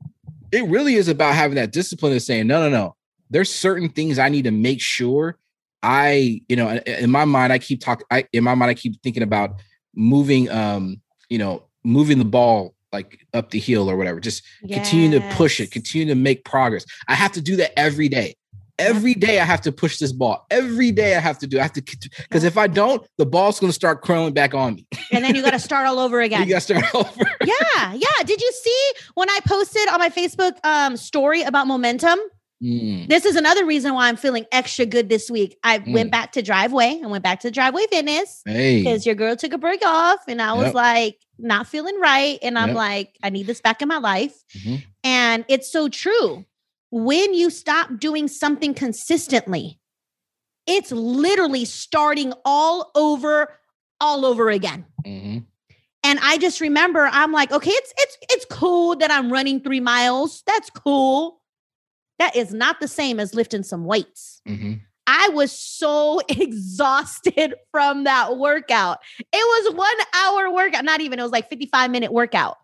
It really is about having that discipline of saying, no, no, no. There's certain things I need to make sure I, you know, in my mind, I keep talking. I in my mind, I keep thinking about moving, um, you know, moving the ball like up the hill or whatever. Just yes. continue to push it, continue to make progress. I have to do that every day every day I have to push this ball. Every day I have to do. I have to because if I don't, the ball's going to start crawling back on me. and then you got to start all over again. you got to start over. yeah, yeah. Did you see when I posted on my Facebook um, story about momentum? Mm. This is another reason why I'm feeling extra good this week. I mm. went back to Driveway. I went back to Driveway Fitness because hey. your girl took a break off, and I was yep. like not feeling right, and I'm yep. like, I need this back in my life. Mm-hmm. And it's so true when you stop doing something consistently, it's literally starting all over, all over again. Mm-hmm. And I just remember I'm like, okay, it's it's it's cool that I'm running three miles. That's cool. That is not the same as lifting some weights. Mm-hmm. I was so exhausted from that workout. It was one hour workout, not even, it was like 55 minute workout.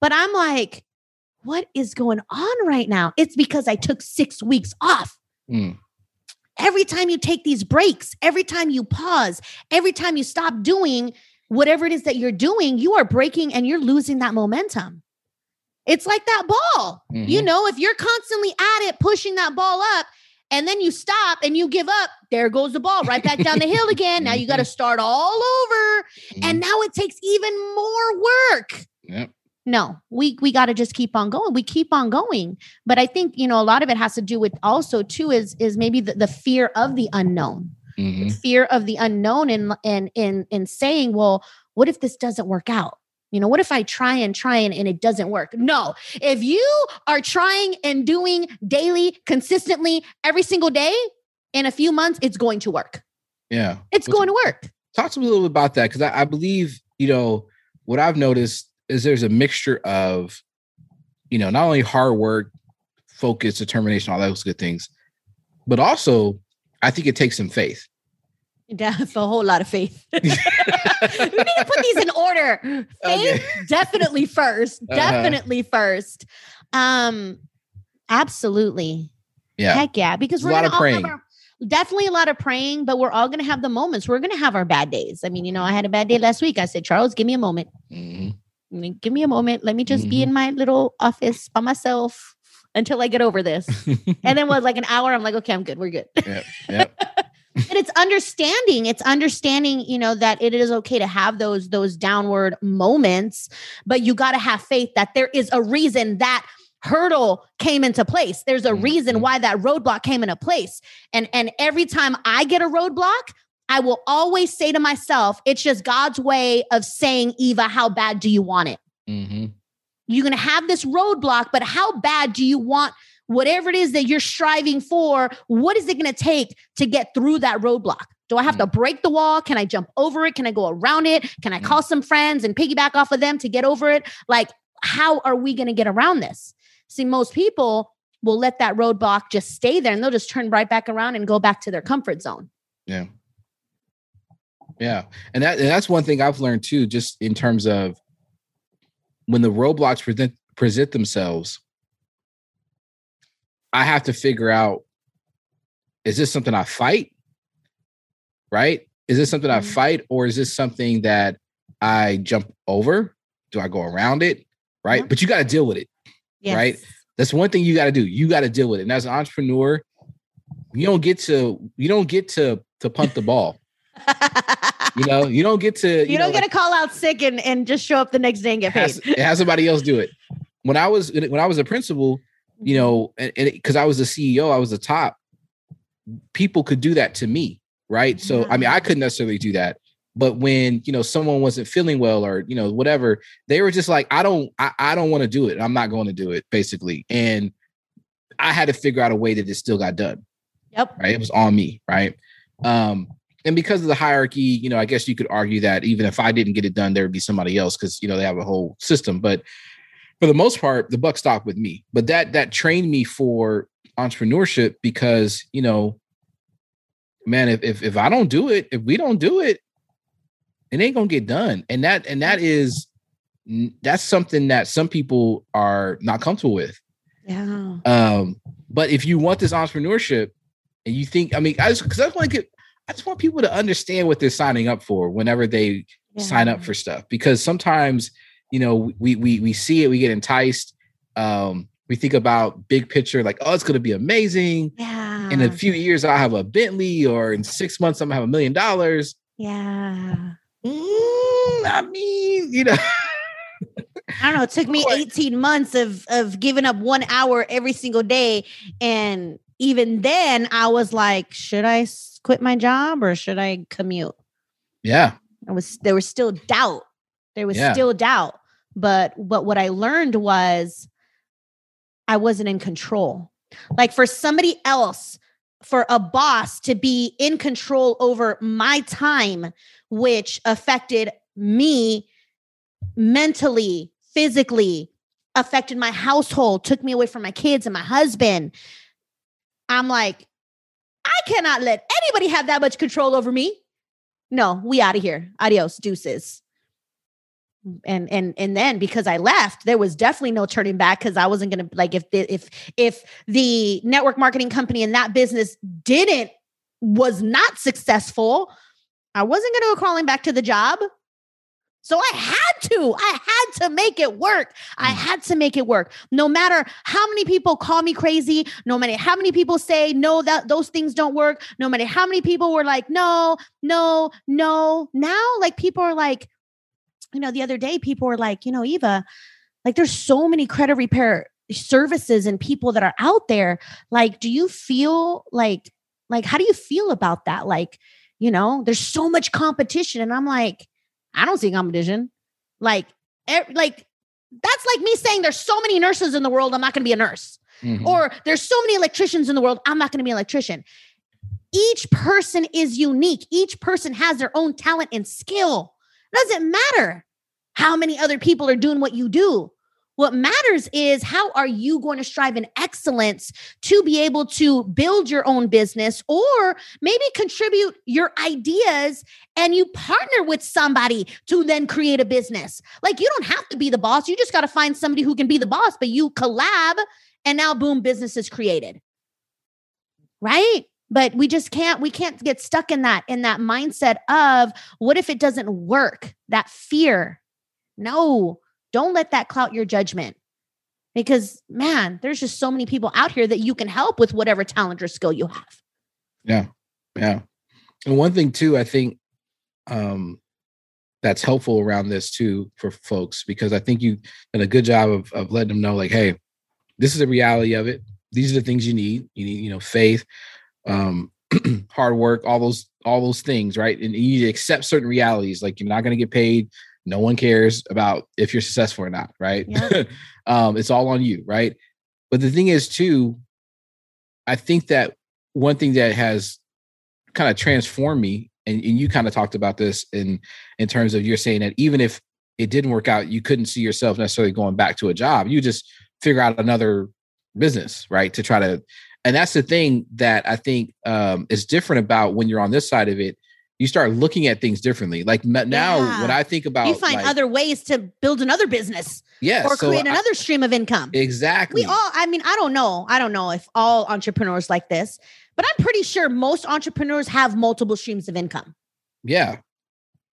But I'm like, what is going on right now? It's because I took six weeks off. Mm. Every time you take these breaks, every time you pause, every time you stop doing whatever it is that you're doing, you are breaking and you're losing that momentum. It's like that ball. Mm-hmm. You know, if you're constantly at it, pushing that ball up, and then you stop and you give up, there goes the ball right back down the hill again. Now you got to mm-hmm. start all over. Mm-hmm. And now it takes even more work. Yep no we we got to just keep on going. We keep on going but i think you know a lot of it has to do with also too is is maybe the, the fear of the unknown. Mm-hmm. fear of the unknown and and in in saying well what if this doesn't work out? You know what if i try and try and, and it doesn't work? No if you are trying and doing daily consistently every single day in a few months it's going to work. Yeah. It's going to work. Talk to me a little bit about that because I, I believe you know what i've noticed is there's a mixture of, you know, not only hard work, focus, determination, all those good things, but also I think it takes some faith. Yeah, a whole lot of faith. we need to put these in order. Faith, okay. definitely first. Uh-huh. Definitely first. Um, absolutely. Yeah. Heck yeah. Because we're a lot of praying. Our, definitely a lot of praying, but we're all going to have the moments. We're going to have our bad days. I mean, you know, I had a bad day last week. I said, Charles, give me a moment. Mm-hmm give me a moment. Let me just mm-hmm. be in mm-hmm. my little office by myself until I get over this. and then was like an hour, I'm like, okay, I'm good. We're good. Yep. Yep. and it's understanding. It's understanding, you know, that it is okay to have those those downward moments, but you got to have faith that there is a reason that hurdle came into place. There's a reason mm-hmm. why that roadblock came into place. And and every time I get a roadblock, I will always say to myself, it's just God's way of saying, Eva, how bad do you want it? Mm-hmm. You're going to have this roadblock, but how bad do you want whatever it is that you're striving for? What is it going to take to get through that roadblock? Do I have mm-hmm. to break the wall? Can I jump over it? Can I go around it? Can I mm-hmm. call some friends and piggyback off of them to get over it? Like, how are we going to get around this? See, most people will let that roadblock just stay there and they'll just turn right back around and go back to their comfort zone. Yeah. Yeah, and that and that's one thing I've learned too, just in terms of when the roadblocks present present themselves. I have to figure out: is this something I fight? Right? Is this something mm-hmm. I fight, or is this something that I jump over? Do I go around it? Right? Yeah. But you got to deal with it. Yes. Right? That's one thing you got to do. You got to deal with it. And as an entrepreneur, you don't get to you don't get to to punt the ball. You know, you don't get to you, you, don't know, get like, to call out sick and, and just show up the next day and get paid. has, have somebody else do it. When I was when I was a principal, you know, and because I was the CEO, I was the top. People could do that to me, right? So I mean, I couldn't necessarily do that. But when you know someone wasn't feeling well or you know whatever, they were just like, I don't, I, I don't want to do it. I'm not going to do it, basically. And I had to figure out a way that it still got done. Yep. Right. It was on me. Right. Um, and because of the hierarchy, you know, I guess you could argue that even if I didn't get it done, there would be somebody else because you know they have a whole system. But for the most part, the buck stopped with me. But that that trained me for entrepreneurship because you know, man, if if, if I don't do it, if we don't do it, it ain't gonna get done. And that and that is that's something that some people are not comfortable with. Yeah. Um, but if you want this entrepreneurship and you think, I mean, I just because I want to get, I just want people to understand what they're signing up for whenever they yeah. sign up for stuff. Because sometimes, you know, we we we see it, we get enticed. Um, we think about big picture, like, oh, it's gonna be amazing. Yeah. In a few years, I'll have a Bentley, or in six months, I'm gonna have a million dollars. Yeah. Mm, I mean, you know. I don't know. It took me 18 months of of giving up one hour every single day. And even then I was like, should I quit my job or should I commute? Yeah. I was there was still doubt. There was Yeah. still doubt. But but what I learned was I wasn't in control. Like for somebody else, for a boss to be in control over my time, which affected me mentally, physically, affected my household, took me away from my kids and my husband. I'm like, cannot let anybody have that much control over me. No, we out of here. Adios, deuces. And and and then because I left, there was definitely no turning back because I wasn't gonna like if the, if if the network marketing company and that business didn't was not successful, I wasn't gonna go crawling back to the job. So I had to, I had to make it work. I mm. had to make it work. No matter how many people call me crazy, no matter how many people say no, that those things don't work, no matter how many people were like, no, no, no. Now, like people are like, you know, the other day, people were like, you know, Eva, like there's so many credit repair services and people that are out there. Like, do you feel like, like, how do you feel about that? Like, you know, there's so much competition. And I'm like, I don't see competition. Like, e- like that's like me saying there's so many nurses in the world, I'm not going to be a nurse. Mhm. Or there's so many electricians in the world, I'm not going to be an electrician. Each person is unique. Each person has their own talent and skill. It doesn't matter how many other people are doing what you do. What matters is how are you going to strive in excellence to be able to build your own business or maybe contribute your ideas and you partner with somebody to then create a business. Like you don't have to be the boss. You just got to find somebody who can be the boss, but you collab and now boom, business is created. Right? But we just can't we can't get stuck in that in that mindset of what if it doesn't work? That fear. No, don't let that clout your judgment. Because man, there's just so many people out here that you can help with whatever talent or skill you have. Yeah. Yeah. And one thing too, I think um that's helpful around this too for folks because I think you've done a good job of, of letting them know, like, hey, this is the reality of it. These are the things you need. You need, you know, faith, um, hard work, all those, all those things, right? And you need to accept certain realities. Like you're not going to get paid. No one cares about if you're successful or not, right? Yeah. um, it's all on you, right? But the thing is, too, I think that one thing that has kind of transformed me, and, and you kind of talked about this in in terms of you're saying that even if it didn't work out, you couldn't see yourself necessarily going back to a job. You just figure out another business, right? To try to, and that's the thing that I think um, is different about when you're on this side of it. You start looking at things differently. Like now, Yeah. when I think about, you find like, other ways to build another business yeah, or so create I- another stream of income. exactly. We all, I mean, I don't know. I don't know if all entrepreneurs like this, but I'm pretty sure most entrepreneurs have multiple streams of income. yeah.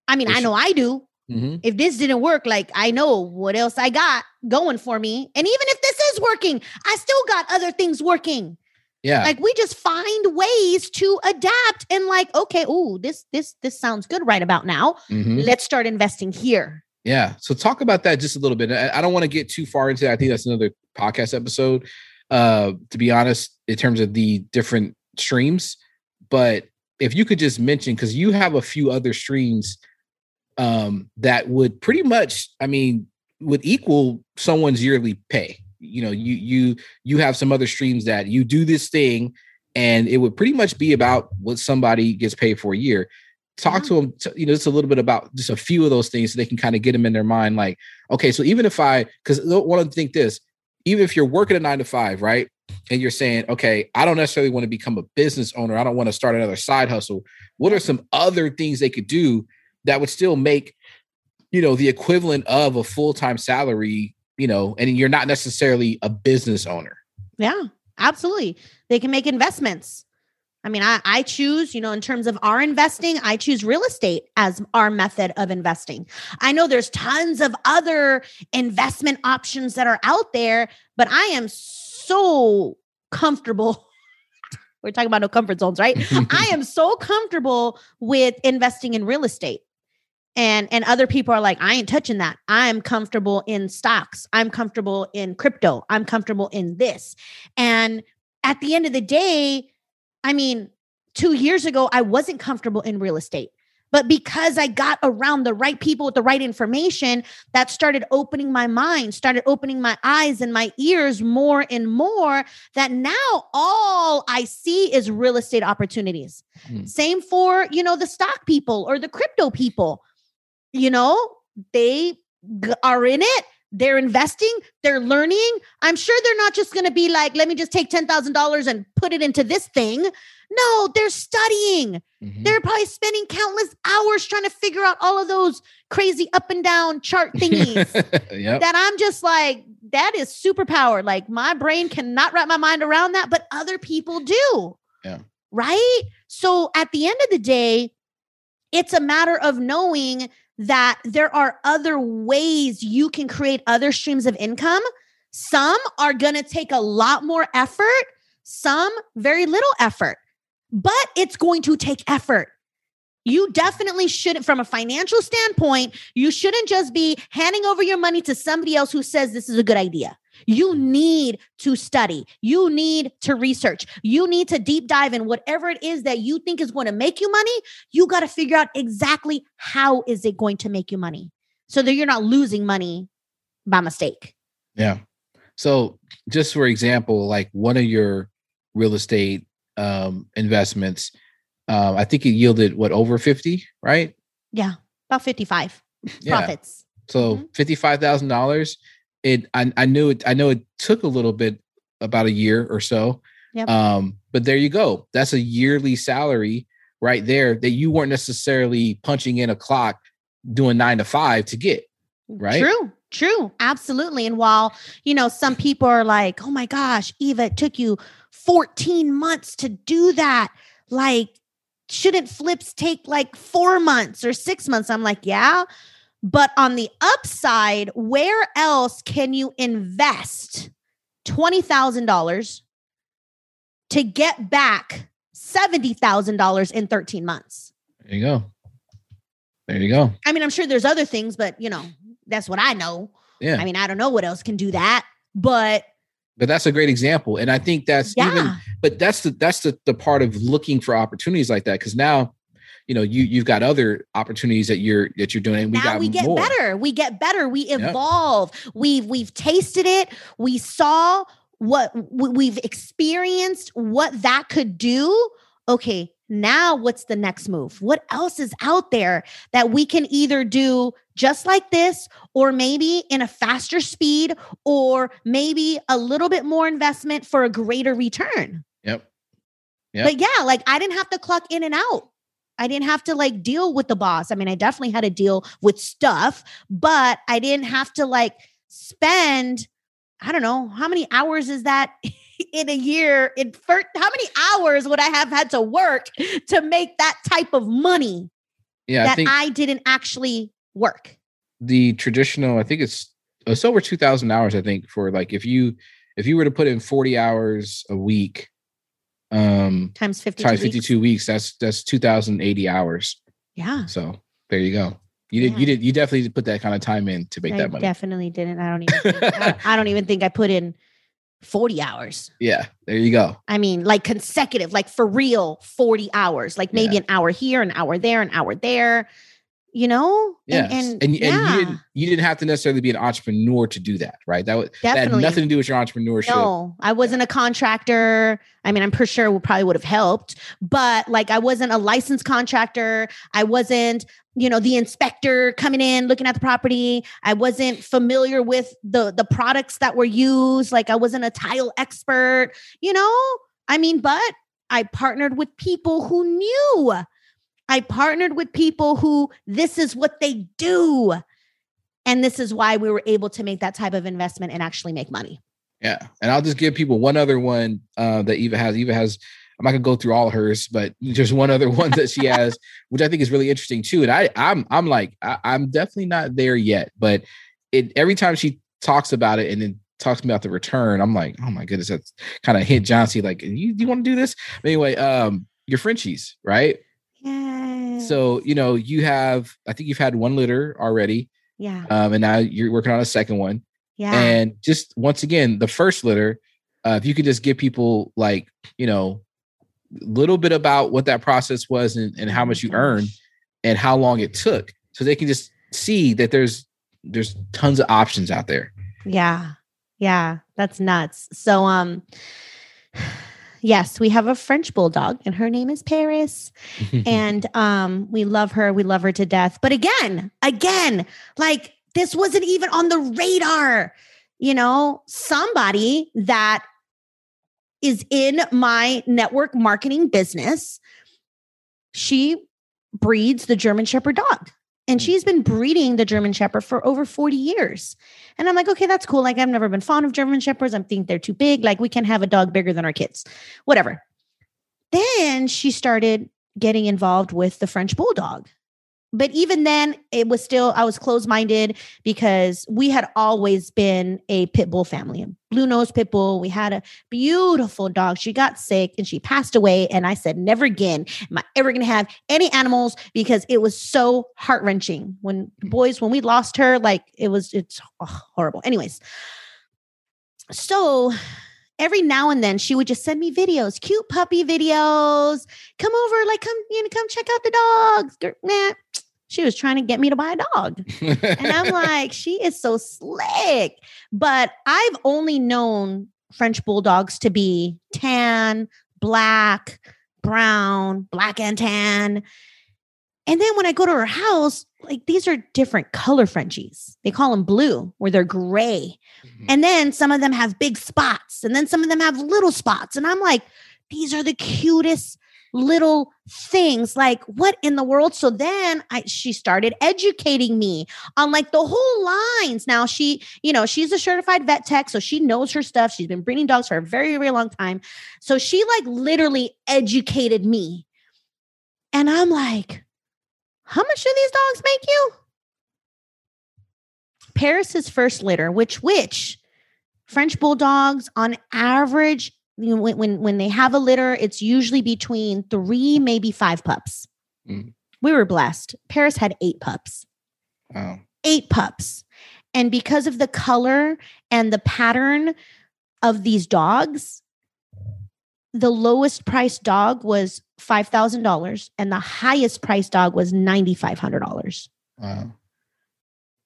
I mean, For I know I do. hmm If this didn't work, like I know what else I got going for me. And even if this is working, I still got other things working. Yeah. Like we just find ways to adapt and like, okay, ooh, this this this sounds good right about now. Mhm. Let's start investing here. Yeah. So talk about that just a little bit. I, I don't want to get too far into that. I think that's another podcast episode. Uh, to be honest, in terms of the different streams, but if you could just mention because you have a few other streams um, that would pretty much, I mean, would equal someone's yearly pay. You know, you you you have some other streams that you do this thing, and it would pretty much be about what somebody gets paid for a year. Talk Yeah. to them, you know, just a little bit about just a few of those things so they can kind of get them in their mind. Like, okay, so even if I, because want to think this, even if you're working a nine to five, right? And you're saying, okay, I don't necessarily want to become a business owner. I don't want to start another side hustle. What are some other things they could do that would still make, you know, the equivalent of a full time salary, you know, and you're not necessarily a business owner? Yeah, absolutely. They can make investments. I mean, I, I choose, you know, in terms of our investing, I choose real estate as our method of investing. I know there's tons of other investment options that are out there, but I am so comfortable. We're talking about no comfort zones, right? I am so comfortable with investing in real estate. And and other people are like, I ain't touching that. I'm comfortable in stocks. I'm comfortable in crypto. I'm comfortable in this. And at the end of the day, I mean, 2 years ago I wasn't comfortable in real estate. But because I got around the right people with the right information, that started opening my mind, started opening my eyes and my ears more and more. That now all I see is real estate opportunities. Hmm. Same for, you know, the stock people or the crypto people. You know, they are in it. They're investing, they're learning. I'm sure they're not just going to be like, let me just take $10,000 and put it into this thing. No, they're studying. Mhm. They're probably spending countless hours trying to figure out all of those crazy up and down chart thingies yep. that I'm just like, that is superpower. Like my brain cannot wrap my mind around that, but other people do. Yeah. Right. So at the end of the day, it's a matter of knowing that there are other ways you can create other streams of income. Some are going to take a lot more effort, some very little effort, but it's going to take effort. You definitely shouldn't, from a financial standpoint, you shouldn't just be handing over your money to somebody else who says this is a good idea. You need to study. You need to research. You need to deep dive in whatever it is that you think is going to make you money. You got to figure out exactly how is it going to make you money so that you're not losing money by mistake. Yeah. So just for example, like one of your real estate um investments, um, I think it yielded what over 50, right? Yeah, about 55 Yeah. profits. So Mhm. thousand dollars. It I, I knew it I know it took a little bit about a year or so. Yep. Um, but there you go. That's a yearly salary right there that you weren't necessarily punching in a clock doing nine to five to get. Right? True. True. Absolutely. And while, you know, some people are like, oh my gosh, Eva, it took you 14 months to do that. Like, shouldn't flips take like four months or six months? I'm like, yeah. But on the upside, where else can you invest $20,000 to get back $70,000 in 13 months? There you go. There you go. I mean, I'm sure there's other things, but you know, that's what I know. Yeah. I mean, I don't know what else can do that, but but that's a great example. And I think that's yeah, even but that's the that's the, the part of looking for opportunities like that. Cause now, you know, you you've got other opportunities that you're that you're doing. And we now got we get more. better. We get better. We evolve. We've we've tasted it. We saw what we- we've experienced, what that could do. Okay, now what's the next move? What else is out there that we can either do just like this, or maybe in a faster speed, or maybe a little bit more investment for a greater return? Yep. Yep. But yeah, like I didn't have to clock in and out. I didn't have to like deal with the boss. I mean, I definitely had to deal with stuff, but I didn't have to like spend, I don't know, how many hours is that in a year? In first, how many hours would I have had to work to make that type of money Yeah, I that think I didn't actually work? the traditional, I think it's it's over two thousand hours, I think, for like if you if you were to put in 40 hours a week, um times 52 times 52 weeks. weeks, that's that's 2080 hours. Yeah. So there you go. You did. Yeah. You did. You definitely put that kind of time in to make I that money. Definitely didn't. I don't even. Think, I, I, don't even think I put in forty hours. Yeah, there you go. I mean, like consecutive, like for real, forty hours. Like maybe yeah. an hour here, an hour there, an hour there you know? Yeah and, and, and, yeah. and, you didn't you didn't have to necessarily be an entrepreneur to do that right? That, was, that had nothing to do with your entrepreneurship. No i wasn't a contractor. I mean i'm pretty sure it probably would have helped but like i wasn't a licensed contractor. I wasn't you know the inspector coming in looking at the property. I wasn't familiar with the the products that were used. Like i wasn't a tile expert you know? I mean but i partnered with people who knew I partnered with people who this is what they do. And this is why we were able to make that type of investment and actually make money. Yeah. And I'll just give people one other one uh, that Eva has. Eva has, I'm not gonna go through all hers, but there's one other one that she has, which I think is really interesting too. And I I'm I'm like, I, am definitely not there yet, but it every time she talks about it and then talks about the return, I'm like, oh my goodness, that's kind of hit John C. Like, you, you want to do this? But anyway, um, your Frenchies, right? So, you know, you have, I think you've had one litter already. Yeah. Um, and now you're working on a second one. Yeah. And just once again, the first litter, uh, if you could just give people like, you know, a little bit about what that process was and, and how oh much you earned and how long it took. So they can just see that there's there's tons of options out there. Yeah. Yeah. That's nuts. So um yes, we have a French bulldog and her name is Paris. and um, we love her. We love her to death. But again, again, like this wasn't even on the radar. You know, somebody that is in my network marketing business, she breeds the German Shepherd dog. And mm. she's been breeding the German Shepherd for over 40 years. And I'm like, okay, that's cool. Like, I've never been fond of German Shepherds. I think they're too big. Like, we can have a dog bigger than our kids, whatever. Then she started getting involved with the French Bulldog but even then it was still i was closed-minded because we had always been a pit bull family blue nose pit bull. We had a beautiful dog. She got sick and she passed away and i said never again am i ever going to have any animals because it was so heart-wrenching. When boys when we lost her like it was it's oh, horrible. Anyways. So every now and then she would just send me videos, cute puppy videos. Come over, like come, you know, come check out the dogs. Nah, she was trying to get me to buy a dog. and I'm like, she is so slick. But I've only known French bulldogs to be tan, black, brown, black and tan. And then when I go to her house, like these are different color Frenchies. They call them blue, where they're gray. Mm-hmm. And then some of them have big spots, and then some of them have little spots. And I'm like, these are the cutest little things like what in the world so then I, she started educating me on like the whole lines now she you know she's a certified vet tech so she knows her stuff she's been breeding dogs for a very very long time so she like literally educated me and i'm like how much do these dogs make you paris's first litter which which french bulldogs on average when, when when they have a litter, it's usually between three, maybe five pups. Mm. We were blessed. Paris had eight pups. Wow. Eight pups. And because of the color and the pattern of these dogs, the lowest priced dog was $5,000 and the highest priced dog was $9,500. Wow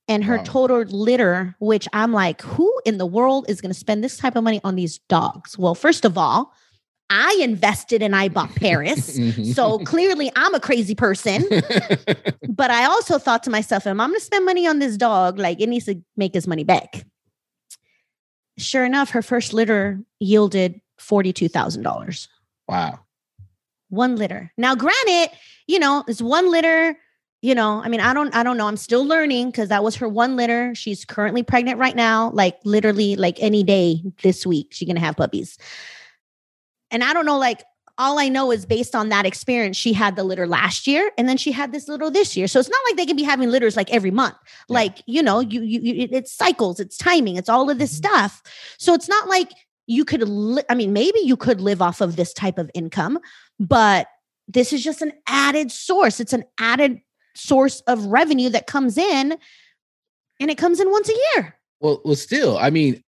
and her wow. total litter, which I'm like, who in the world is going to spend this type of money on these dogs? Well, first of all, I invested and I bought Paris. Mm-hmm. so clearly I'm a crazy person. but I also thought to myself, if I'm going to spend money on this dog, like it needs to make his money back. Sure enough, her first litter yielded $42,000. Wow. One litter. Now, granted, you know, it's one litter you know i mean i don't i don't know i'm still learning because that was her one litter she's currently pregnant right now like literally like any day this week she's gonna have puppies and i don't know like all i know is based on that experience she had the litter last year and then she had this little this year so it's not like they can be having litters like every month yeah. like you know you you, you it's cycles it's timing it's all of this mm-hmm. stuff so it's not like you could li- i mean maybe you could live off of this type of income but this is just an added source. It's an added source of revenue that comes in and it comes in once a year. Well, well, still, I mean,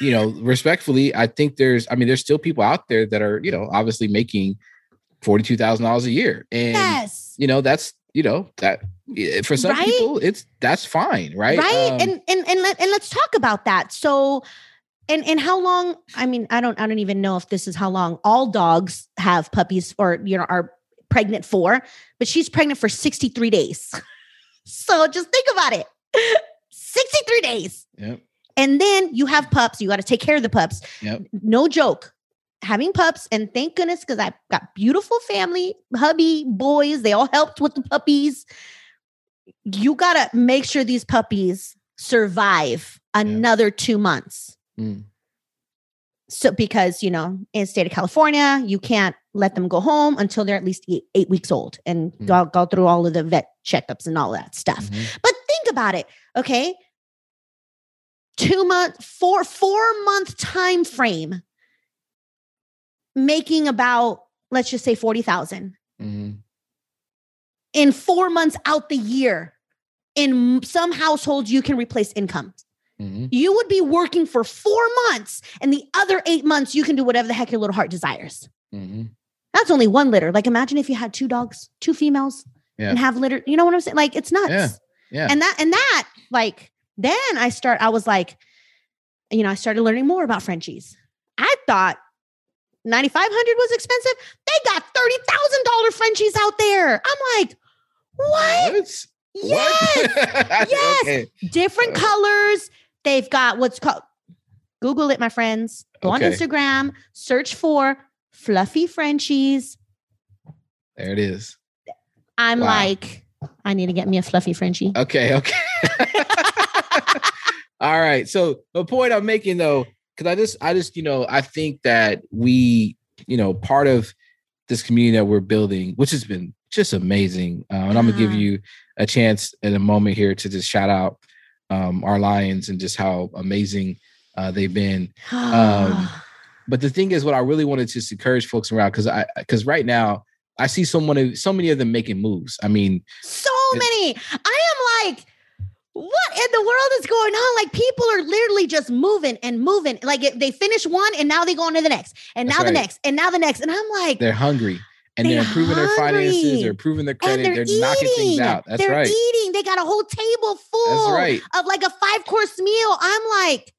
you know, respectfully, I think there's, I mean, there's still people out there that are, you know, obviously making forty-two thousand dollars a year, and yes. you know, that's, you know, that for some Right? people, it's that's fine, right? right? Um, and and and, let, and let's talk about that. So and and how long i mean i don't i don't even know if this is how long all dogs have puppies or you know are pregnant for but she's pregnant for 63 days. So just think about it. 63 days. Yep. and then you have pups. You got to take care of the pups. Yep. no joke. Having pups and thank goodness because i've got beautiful family hubby boys. They all helped with the puppies. You got to make sure these puppies survive another two months Mm. so because you know in the state of california you can't let them go home until they're at least eight, eight weeks old and Mm. go, go through all of the vet checkups and all that stuff Mhm. but think about it, okay? Two month, four, four month time frame, making about let's just say forty thousand Mhm. in four months out the year. In some households, you can replace income. Mhm. You would be working for four months, and the other eight months, you can do whatever the heck your little heart desires. Mhm. That's only one litter. Like, imagine if you had two dogs, two females, Yeah. and have litter. You know what I'm saying? Like, it's nuts. Yeah. Yeah. and that and that like then i start i was like you know i started learning more about frenchies i thought 9500 was expensive they got $30000 frenchies out there i'm like what What? yes What? Yes. Okay. different Uh. colors they've got what's called google it my friends go on instagram search for fluffy frenchies There it is. i'm Wow. like i need to get me a fluffy frenchie Okay. Okay. All right. So the point I'm making though, because I just, I just, you know, I think that we, you know, part of this community that we're building, which has been just amazing. Uh, and I'm gonna give you a chance in a moment here to just shout out um, our lions and just how amazing uh, they've been. Um, But the thing is, what I really wanted to just encourage folks around, because I, because right now I see someone, so many of them making moves. I mean, so many. I am like, what in the world is going on? Like people are literally just moving and moving. Like they finish one and now they go on to the next, and now the next, and now the next. And I'm like, they're hungry and they're, They're improving their finances, they're improving their and credit, they're, they're, knocking things out. That's they're right. eating. They got a whole table full right. of like a five course meal. I'm like,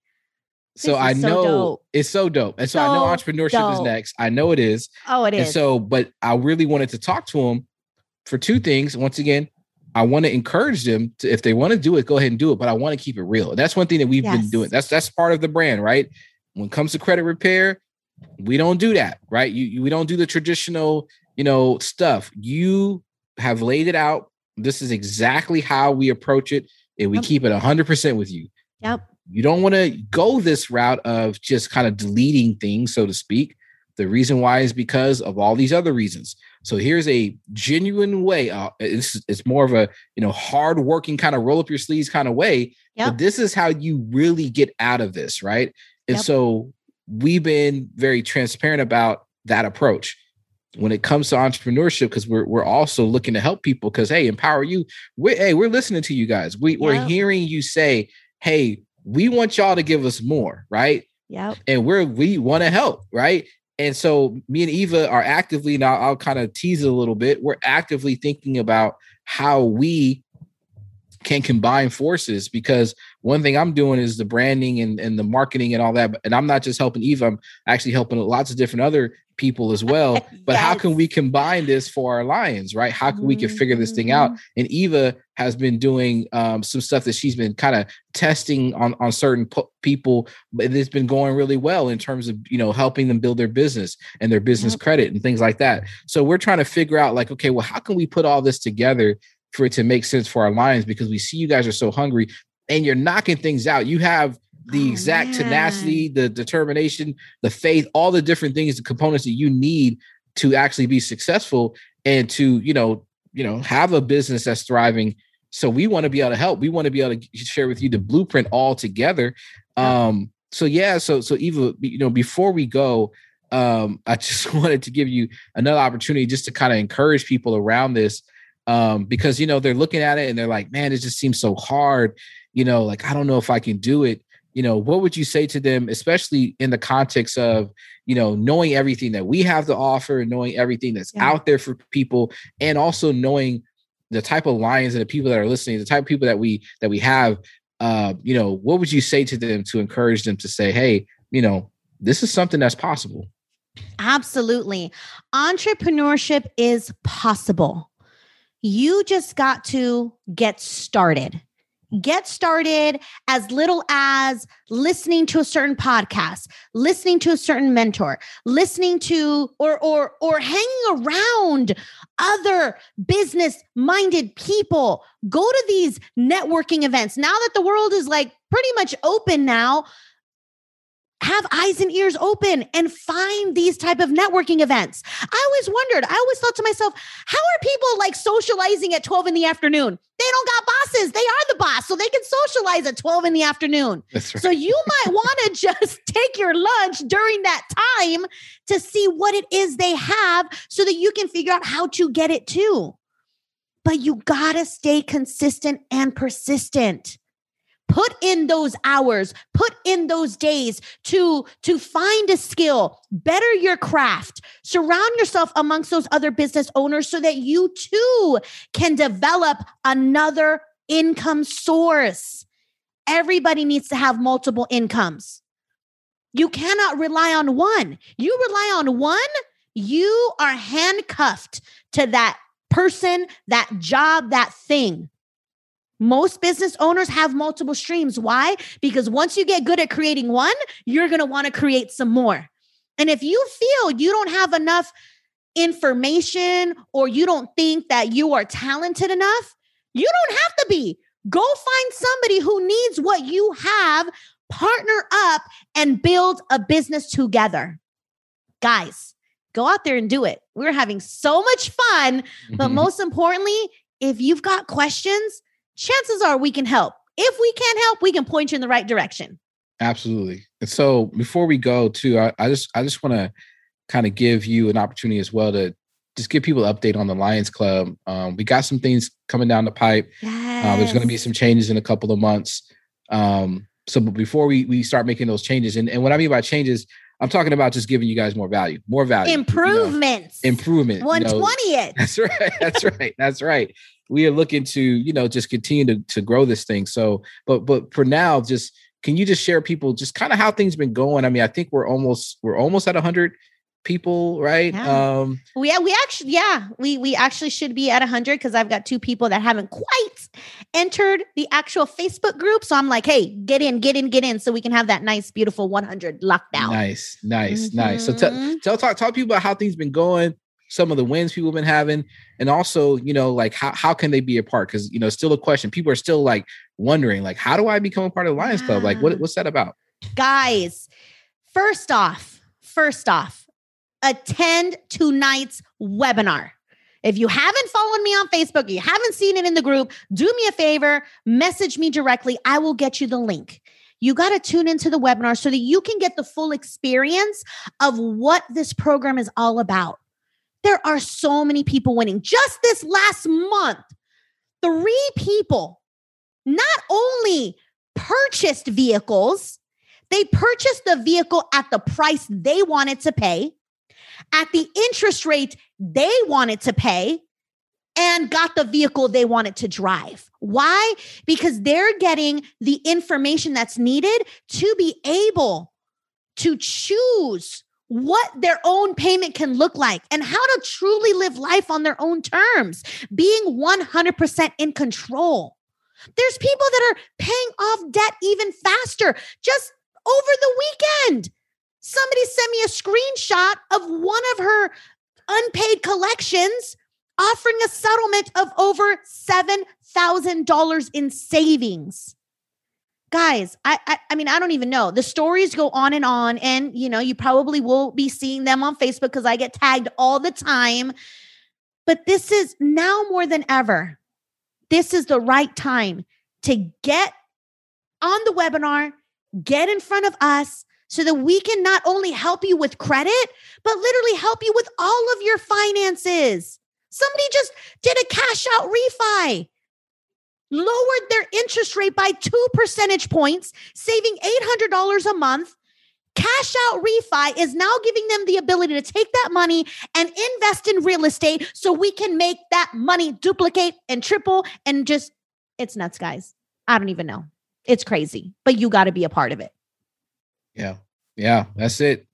So I so know dope. it's so dope. And so, I know So entrepreneurship is next. I know it is. oh, it is. And so, but I really wanted to talk to them for two things. Once again, I want to encourage them to, if they want to do it, go ahead and do it. But I want to keep it real. That's one thing that we've been doing. That's that's part of the brand, right? When it comes to credit repair, we don't do that, right? You, you we don't do the traditional, you know, stuff. You have laid it out. This is exactly how we approach it, and we Yep. keep it hundred percent with you yep. you don't want to go this route of just kind of deleting things, so to speak. The reason why is because of all these other reasons. So here's a genuine way. Uh, it's, it's more of a you know hard working kind of roll up your sleeves kind of way. Yep. But this is how you really get out of this, right? And Yep. so we've been very transparent about that approach when it comes to entrepreneurship because we're we're also looking to help people because hey, empower you. We hey, we're listening to you guys. We we're hearing you say, hey, we want y'all to give us more, right? Yep. And we're we want to help, right? And so me and Eva are actively now. I'll kind of tease it a little bit. We're actively thinking about how we can combine forces because one thing I'm doing is the branding and, and the marketing and all that. And I'm not just helping Eva, I'm actually helping lots of different other people as well. But how can we combine this for our lions, right? How can we can figure this thing out? Mhm. And Eva has been doing um, some stuff that she's been kind of testing on on certain po- people, but it's been going really well in terms of you know helping them build their business and their business Yep. credit and things like that. So we're trying to figure out like, okay, well, how can we put all this together for it to make sense for our lions? Because we see you guys are so hungry and you're knocking things out. You have the Oh, exact tenacity, the determination, the faith, all the different things, the components that you need to actually be successful and to you know you know have a business that's thriving. So we want to be able to help. We want to be able to share with you the blueprint all together. Um so yeah, so so Eva, you know, before we go, um, I just wanted to give you another opportunity just to kind of encourage people around this. Um, because you know, they're looking at it and they're like, man, it just seems so hard, you know, like I don't know if I can do it. You know, what would you say to them, especially in the context of, you know, knowing everything that we have to offer, and knowing everything that's yeah. out there for people, and also knowing the type of lions and the people that are listening, the type of people that we that we have uh, you know, what would you say to them to encourage them to say, hey, you know, this is something that's possible? Absolutely. Entrepreneurship is possible. You just got to get started get started as little as listening to a certain podcast listening to a certain mentor listening to or or or hanging around other business minded people. Go to these networking events. Now that the world is like pretty much open now have eyes and ears open and find these type of networking events. I always wondered, I always thought to myself, how are people like socializing at 12 in the afternoon? They don't got bosses. They are the boss. So they can socialize at 12 in the afternoon. Right. So you might want to just take your lunch during that time to see what it is they have so that you can figure out how to get it too. But you got to stay consistent and persistent put in those hours put in those days to to find a skill better your craft surround yourself amongst those other business owners so that you too can develop another income source. Everybody needs to have multiple incomes. You cannot rely on one. You rely on one you are handcuffed to that person that job that thing most business owners have multiple streams. Why? Because once you get good at creating one, you're going to want to create some more. And if you feel you don't have enough information or you don't think that you are talented enough, you don't have to be. Go find somebody who needs what you have, partner up, and build a business together. Guys, go out there and do it. We're having so much fun. But mm-hmm. most importantly, if you've got questions, chances are we can help. If we can't help, we can point you in the right direction. Absolutely. And so before we go to, I, I just I just want to kind of give you an opportunity as well to just give people an update on the Lions Club. Um, we got some things coming down the pipe. Yes. Uh, there's going to be some changes in a couple of months. Um, so before we we start making those changes, and, and what I mean by changes, I'm talking about just giving you guys more value, more value. Improvements. You know, improvement. 120 you know. That's right. That's right. That's right we are looking to you know just continue to, to grow this thing so but but for now just can you just share people just kind of how things been going i mean i think we're almost we're almost at 100 people right yeah. um we yeah we actually yeah we we actually should be at 100 because i've got two people that haven't quite entered the actual facebook group so i'm like hey get in get in get in so we can have that nice beautiful 100 locked down nice nice mm-hmm. nice so tell, mm-hmm. tell talk talk people about how things been going some of the wins people have been having and also you know like how, how can they be a part because you know still a question people are still like wondering like how do i become a part of the lions yeah. club like what, what's that about guys first off first off attend tonight's webinar if you haven't followed me on Facebook, you haven't seen it in the group, do me a favor, message me directly. I will get you the link. You got to tune into the webinar so that you can get the full experience of what this program is all about. There are so many people winning. Just this last month, three people not only purchased vehicles, they purchased the vehicle at the price they wanted to pay, at the interest rate they wanted to pay, and got the vehicle they wanted to drive. Why? Because they're getting the information that's needed to be able to choose what their own payment can look like and how to truly live life on their own terms, being 100% in control. There's people that are paying off debt even faster just over the weekend. Somebody sent me a screenshot of one of her unpaid collections offering a settlement of over $7,000 in savings guys I, I, I mean i don't even know. The stories go on and on and you know you probably will be seeing them on facebook because i get tagged all the time. But this is now more than ever this is the right time to get on the webinar get in front of us so that we can not only help you with credit, but literally help you with all of your finances. Somebody just did a cash out refi, lowered their interest rate by two percentage points, saving $800 a month. Cash out refi is now giving them the ability to take that money and invest in real estate so we can make that money duplicate and triple and just, it's nuts, guys. I don't even know. It's crazy, but you got to be a part of it. Yeah. Yeah. That's it.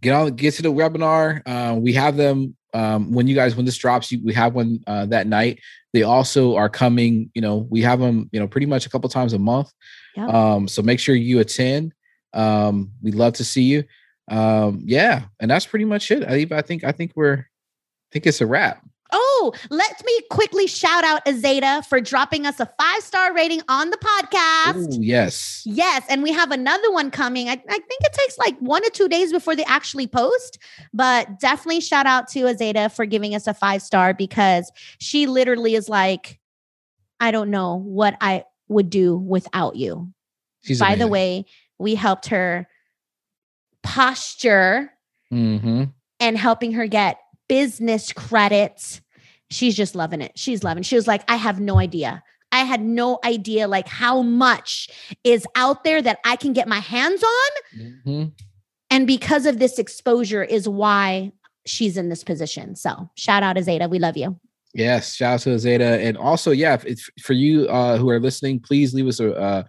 Get on, get to the webinar. Uh, we have them um, when you guys when this drops you, we have one uh, that night they also are coming you know we have them you know pretty much a couple times a month. Yep. um, so make sure you attend. Um, we'd love to see you. Um, yeah and that's pretty much it. I, I think i think we're i think it's a wrap Oh, let me quickly shout out Azeta for dropping us a five star rating on the podcast. Ooh, yes. Yes. And we have another one coming. I, I, think it takes like one or two days before they actually post, but definitely shout out to Azeta for giving us a five star because she literally is like, I don't know what I would do without you. She's By amazing. the way, we helped her posture mm-hmm. and helping her get business credits. She's just loving it. She's loving. It. She was like, I have no idea. I had no idea like how much is out there that I can get my hands on. Mm-hmm. And because of this exposure is why she's in this position. So shout out to Zeta. We love you. Yes, shout out to Zeta. And also, yeah, if, for you uh, who are listening, please leave us a uh,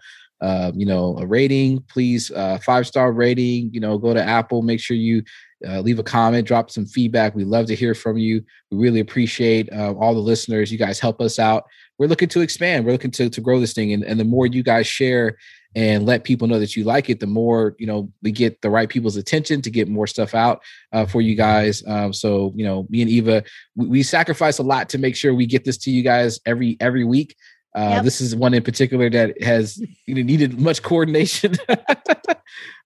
uh, you know a rating. Please uh, five star rating. You know, go to Apple. Make sure you uh, leave a comment, drop some feedback. We love to hear from you. We really appreciate uh, all the listeners. You guys help us out. We're looking to expand. We're looking to, to grow this thing. And, and the more you guys share and let people know that you like it, the more, you know, we get the right people's attention to get more stuff out uh, for you guys. Um, so, you know, me and Eva, we, we sacrifice a lot to make sure we get this to you guys every, every week. Uh, yep. This is one in particular that has needed much coordination,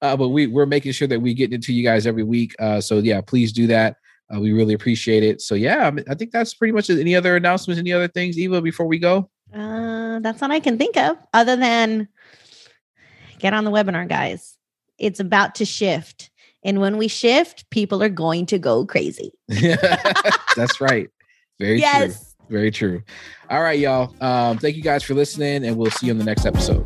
uh, but we we're making sure that we get into you guys every week. Uh, so yeah, please do that. Uh, we really appreciate it. So yeah, I think that's pretty much it. Any other announcements? Any other things, Eva? Before we go, uh, that's all I can think of. Other than get on the webinar, guys. It's about to shift, and when we shift, people are going to go crazy. that's right. Very yes. true. Very true. All right, y'all. Um, thank you guys for listening, and we'll see you in the next episode.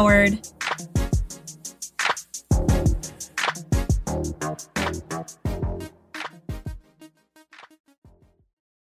empowered.